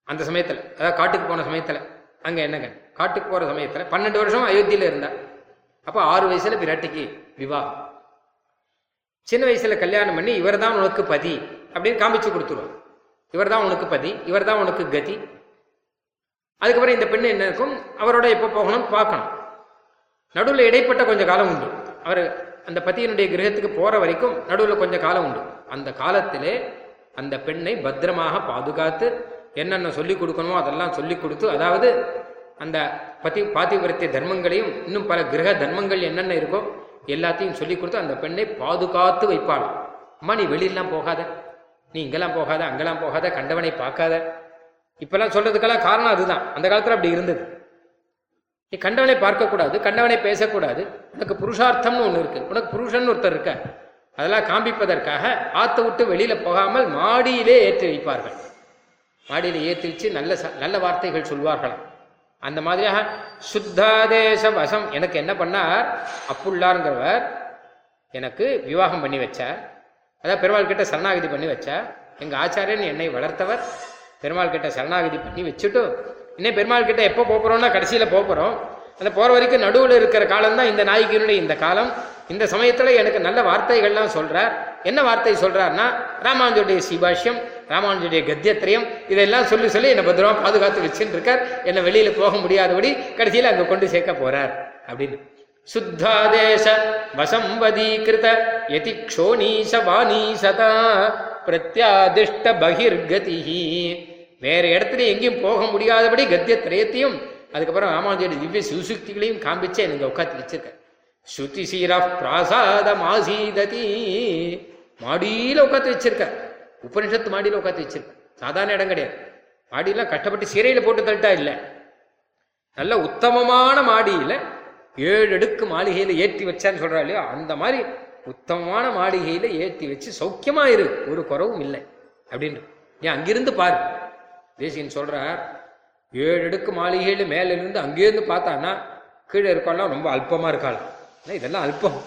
அந்த சமயத்தில் அதாவது காட்டுக்கு போன சமயத்தில் அங்கே என்னங்க? காட்டுக்கு போகிற சமயத்தில் பன்னெண்டு வருஷம் அயோத்தியில் இருந்தா. அப்போ ஆறு வயசில் பிராட்டிக்கு விவாகம். சின்ன வயசில் கல்யாணம் பண்ணி இவர் தான் உனக்கு பதி அப்படின்னு காமிச்சு கொடுத்துருவார் இவர் தான் உனக்கு பதி இவர் தான் உனக்கு கதி. அதுக்கப்புறம் இந்த பெண்ணு என்ன இருக்கும்? அவரோட எப்போ போகணும்னு பார்க்கணும். நடுவில் இடைப்பட்ட கொஞ்சம் காலம் உண்டு. அவர் அந்த பத்தியினுடைய கிரகத்துக்கு போகிற வரைக்கும் நடுவில் கொஞ்சம் காலம் உண்டு. அந்த காலத்திலே அந்த பெண்ணை பத்திரமாக பாதுகாத்து என்னென்ன சொல்லிக் கொடுக்கணுமோ அதெல்லாம் சொல்லிக் கொடுத்து அதாவது அந்த பதி பாதிவிரத்திய தர்மங்களையும் இன்னும் பல கிரக தர்மங்கள் என்னென்ன இருக்கோ எல்லாத்தையும் சொல்லிக் கொடுத்து அந்த பெண்ணை பாதுகாத்து வைப்பாள். அம்மா நீ வெளியெல்லாம் போகாத. நீ இங்கெல்லாம் போகாத அங்கெல்லாம் போகாத கண்டவனை பார்க்காத. இப்பெல்லாம் சொல்றதுக்கெல்லாம் காரணம் அதுதான். அந்த காலத்தில் அப்படி இருந்தது. நீ கண்டவனை பார்க்கக்கூடாது கண்டவனை பேசக்கூடாது. உனக்கு புருஷார்த்தம்னு ஒன்று இருக்கு. உனக்கு புருஷன் ஒருத்தர் இருக்க அதெல்லாம் காண்பிப்பதற்காக ஆத்த விட்டு வெளியில போகாமல் மாடியிலே ஏற்றி வைப்பார்கள். மாடியில ஏற்றி வச்சு நல்ல ச- நல்ல வார்த்தைகள் சொல்வார்களாம். அந்த மாதிரியாக சுத்தாதேச வசம். எனக்கு என்ன பண்ணார்? அப்புள்ளாருங்கிறவர் எனக்கு விவாகம் பண்ணி வச்சார். அதான் பெருமாள் கிட்ட சரணாகதி பண்ணி வச்சார். எங்கள் ஆச்சாரியன் என்னை வளர்த்தவர். பெருமாள் கிட்ட சரணாகதி பண்ணி வச்சுட்டு இன்னும் பெருமாள் கிட்ட எப்போ போகிறோம்னா கடைசியில் போகிறோம் அந்த போகிற வரைக்கும் நடுவில் இருக்கிற காலம் தான் இந்த நாயகியினுடைய இந்த காலம். இந்த சமயத்தில் எனக்கு நல்ல வார்த்தைகள்லாம் சொல்கிறார் என்ன வார்த்தை சொல்கிறார்னா ராமானுஜருடைய சீபாஷ்யம் ராமானுஜருடைய கத்தியத்திரயம் இதெல்லாம் சொல்லி சொல்லி என்னை பத்திரமா பாதுகாத்து வச்சுட்டு இருக்கார் என்னை வெளியில் போக முடியாதபடி கடைசியில் அங்கே கொண்டு சேர்க்க போகிறார் அப்படின்னு. சுத்தாதேச வசம்பதீகிருத யதி க்ஷோணீச வாணீசதா பிரத்யாதிஷ்ட பகிர்கதிஹி. வேற இடத்துல எங்கேயும் போக முடியாதபடி கத்திய திரயத்தையும் அதுக்கப்புறம் ராமானுஜருடைய திவ்ய சிவசுக்திகளையும் காண்பிச்சு எனக்கு உட்காந்து வச்சிருக்க. ஸ்ருதி சீரா பிராசாத மாசீததி மாடியில உட்காந்து வச்சிருக்க. உபனிஷத்து மாடியில உட்காந்து வச்சிருக்க. சாதாரண இடம் கிடையாது. மாடியெல்லாம் கஷ்டப்பட்டு சிறையில போட்டு தள்ளிட்டா இல்லை. நல்ல உத்தமமான மாடியில ஏழு அடுக்கு மாளிகையில ஏற்றி வச்சான்னு சொல்றா இல்லையோ அந்த மாதிரி உத்தமமான மாளிகையில ஏற்றி வச்சு சௌக்கியமா இரு. ஒரு குறவும் இல்லை. அப்படின்னு நீ அங்கிருந்து பாரு. தேசியன் சொல்றார் ஏழு அடுக்கு மாளிகையில மேல இருந்து அங்கேருந்து பார்த்தான்னா கீழே இருக்கலாம் ரொம்ப அல்பமா இருக்காள் இதெல்லாம் அல்பம்.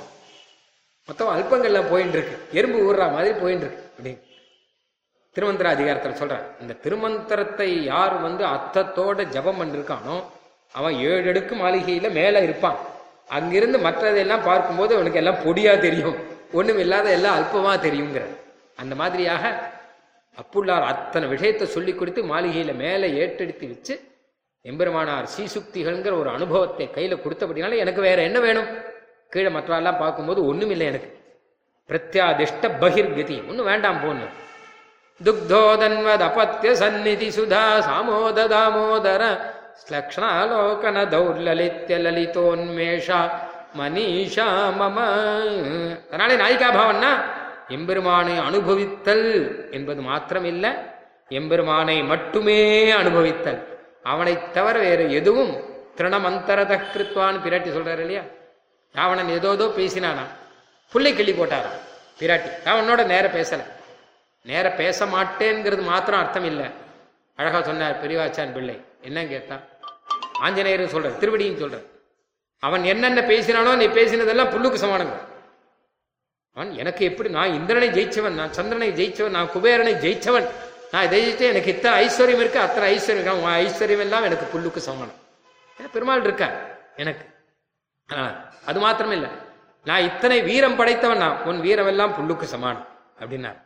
மொத்தம் அல்பங்கள்லாம் போயின்னு இருக்கு எறும்பு ஊறுற மாதிரி போயின்னு இருக்கு அப்படின்னு திருமந்திர அதிகாரத்தில் சொல்கிறேன் இந்த திருமந்திரத்தை யார் வந்து அர்த்தத்தோட ஜபம் பண்ணிருக்கானோ அவன் ஏழு அடுக்கு மாளிகையில மேல இருப்பான். அங்கிருந்து மற்றதெல்லாம் பார்க்கும்போது அவனுக்கு எல்லாம் பொடியா தெரியும். ஒண்ணும் இல்லாத எல்லாம் அல்பமா தெரியுங்கிற. அந்த மாதிரியாக அப்புள்ளார் அத்தனை விஷயத்தை சொல்லி கொடுத்து மாளிகையில் மேலே ஏற்றெடுத்து வச்சு எம்பெருமானார் சீசுக்திகள்ங்கிற ஒரு அனுபவத்தை கையில் கொடுத்தபடினால எனக்கு வேற என்ன வேணும்? கீழே மற்றாலாம் பார்க்கும்போது ஒன்றும் இல்லை எனக்கு. பிரத்யாதிஷ்ட பகிர் கதி ஒன்றும் வேண்டாம் போன்னு. துக்தோதன்வதபத்திய சந்நிதி சுதா சாமோத தாமோதர ஸ்லக்ஷணாலோகன தௌர்லலித்ய லலிதோன்மேஷா மனிஷா மம. அதனாலே நாயிகா பவன்னா எம்பெருமானை அனுபவித்தல் என்பது மாத்திரமில்ல எம்பெருமானை மட்டுமே அனுபவித்தல். அவனைத் தவிர வேறு எதுவும் திருணமந்தரத கிருத்வான்னு பிராட்டி சொல்றாரு இல்லையா? ராவணன் ஏதோதோ பேசினானா? புள்ளை கிள்ளி போட்டாராம் பிராட்டி. ராவணனோட நேர பேசல. நேர பேச மாட்டேங்கிறது மாத்திரம் அர்த்தம் இல்லை அழகா சொன்னார் பெரியவாச்சான் பிள்ளை. என்ன கேட்டான் ஆஞ்சநேயரும் சொல்ற திருவடியும் சொல்ற அவன் என்னென்ன பேசினானோ நீ பேசினதெல்லாம் புல்லுக்கு சமானங்க. அவன் எனக்கு எப்படி? நான் இந்திரனை ஜெயிச்சவன் நான் சந்திரனை ஜெயிச்சவன் நான் குபேரனை ஜெயிச்சவன். நான் இதை ஜெயிச்சேன் எனக்கு இத்தனை ஐஸ்வர்யம் இருக்கு அத்தனை ஐஸ்வர்யம் இருக்கு. உன் ஐஸ்வர்யம் எல்லாம் எனக்கு புல்லுக்கு சமானம் ஏன்னா பெருமாள் இருக்கா எனக்கு. ஆ, அது மாத்திரம் இல்லை. நான் இத்தனை வீரம் படைத்தவன் நான் உன் வீரமெல்லாம் புல்லுக்கு சமானம் அப்படின்னார்.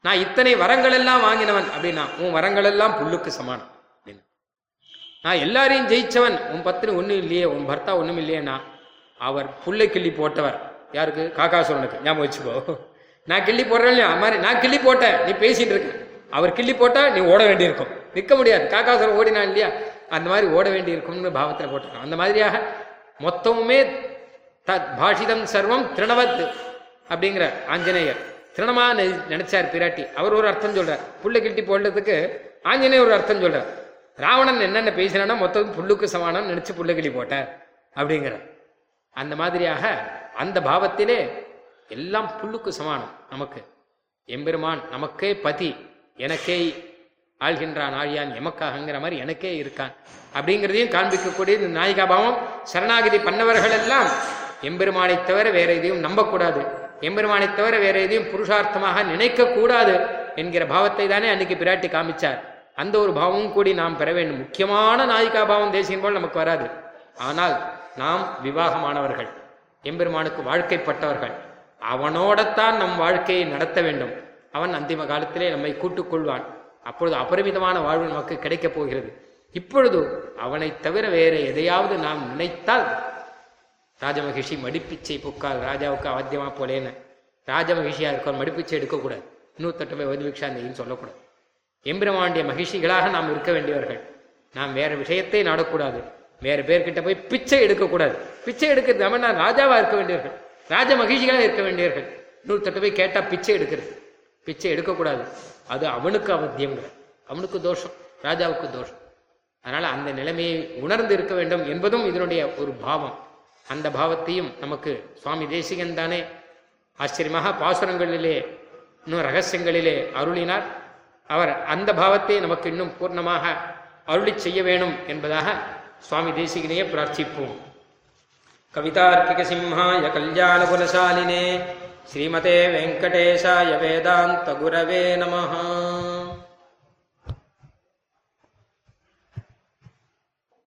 நான் இத்தனை வரங்கள் எல்லாம் வாங்கினவன் அப்படின்னா உன் வரங்கள் எல்லாம் புல்லுக்கு சமானம் அப்படின்னு நான் எல்லாரையும் ஜெயிச்சவன் உன் பத்தினி ஒன்றும் இல்லையே உன் பர்த்தா ஒன்றும் இல்லையேனா அவர் புல்லை கிள்ளி போட்டவர். யாருக்கு? காக்காசுரனுக்கு. ஞாபகம் வச்சுக்கோ. நான் கிள்ளி போடுறேன் இல்லையா? அது மாதிரி நான் கிள்ளி போட்டேன். நீ பேசிட்டு இருக்க. அவர் கிள்ளி போட்டா நீ ஓட வேண்டியிருக்கும். நிற்க முடியாது. காக்காசுரம் ஓடினான் இல்லையா? அந்த மாதிரி ஓட வேண்டியிருக்கும்னு பாவத்தில் போட்டிருக்கான். அந்த மாதிரியாக மொத்தமுமே தத் பாஷிதம் சர்வம் திருணவத் அப்படிங்கிற ஆஞ்சநேயர். திருணமா நெ- நினைச்சார் பிராட்டி. அவர் ஒரு அர்த்தம் சொல்றார். புல்லை கிட்டி போடுறதுக்கு ஆஞ்சநேயர் ஒரு அர்த்தம் சொல்றார். ராவணன் என்னென்ன பேசினானா மொத்தம் புல்லுக்கு சமானம் நினைச்சு புல்லை கிள்ளி போட்டார் அப்படிங்கிற. அந்த மாதிரியாக அந்த பாவத்திலே எல்லாம் புல்லுக்கு சமானம் நமக்கு. எம்பெருமான் நமக்கே பதி எனக்கே ஆள்கின்றான் ஆழியான் எமக்காகங்கிற மாதிரி எனக்கே இருக்கான். அப்படிங்கிறதையும் காண்பிக்கக்கூடிய இந்த நாயிகா பாவம் சரணாகதி பண்ணவர்கள் எல்லாம் எம்பெருமானை தவிர வேற எதையும் நம்பக்கூடாது. எம்பெருமானை தவிர வேற எதையும் புருஷார்த்தமாக நினைக்க கூடாது என்கிற பாவத்தை தானே அன்னைக்கு பிராட்டி காமிச்சார். அந்த ஒரு பாவமும் கூடி நாம் பெற வேண்டும். முக்கியமான நாயிகா பாவம் தேசியம் போல் நமக்கு வராது. ஆனால் நாம் விவாகமானவர்கள். எம்பெருமானுக்கு வாழ்க்கைப்பட்டவர்கள். அவனோடத்தான் நம் வாழ்க்கையை நடத்த வேண்டும். அவன் அந்திம காலத்திலே நம்மை கூட்டுக் கொள்வான். அப்பொழுது அபரிமிதமான வாழ்வு நமக்கு கிடைக்கப் போகிறது. இப்பொழுது அவனைத் தவிர வேற எதையாவது நாம் நினைத்தால் ராஜமகிஷி மடிப்பிச்சை புக்கால் ராஜாவுக்கு அவத்தியமா போலேன்னு. ராஜமகிஷியா இருக்கவர் மடிப்பிச்சை எடுக்கக்கூடாது. இன்னூத்தட்டு போய் வதிவிக்ஷாந்தின்னு சொல்லக்கூடாது. எம்பிரமாண்டிய மகிழ்ச்சிகளாக நாம் இருக்க வேண்டியவர்கள். நாம் வேற விஷயத்தை நாடக்கூடாது. வேறு பேர்கிட்ட போய் பிச்சை எடுக்கக்கூடாது. பிச்சை எடுக்கிறது நம்ம நான் ராஜாவாக இருக்க வேண்டியவர்கள். ராஜ மகிழ்ச்சியாக இருக்க வேண்டியவர்கள். இன்னொருத்தட்ட போய் கேட்டால் பிச்சை எடுக்கிறது. பிச்சை எடுக்கக்கூடாது. அது அவனுக்கு அவத்தியங்கிற அவனுக்கு தோஷம். ராஜாவுக்கு தோஷம். அதனால் அந்த நிலைமையை உணர்ந்து இருக்க வேண்டும் என்பதும் இதனுடைய ஒரு பாவம். அந்த பாவத்தையும் நமக்கு சுவாமி தேசிகன் தானே ஆச்சரியமாக பாசுரங்களிலே இன்னும் ரகசியங்களிலே அருளினார். அவர் அந்த பாவத்தை நமக்கு இன்னும் பூர்ணமாக அருளி செய்ய வேணும் என்பதாக स्वामिदेशिगिने प्रार्थिपु कवितार्पिकसिंहाय कल्याणकुलशालिने श्रीमते वेङ्कटेशाय वेदान्तगुरवे नमः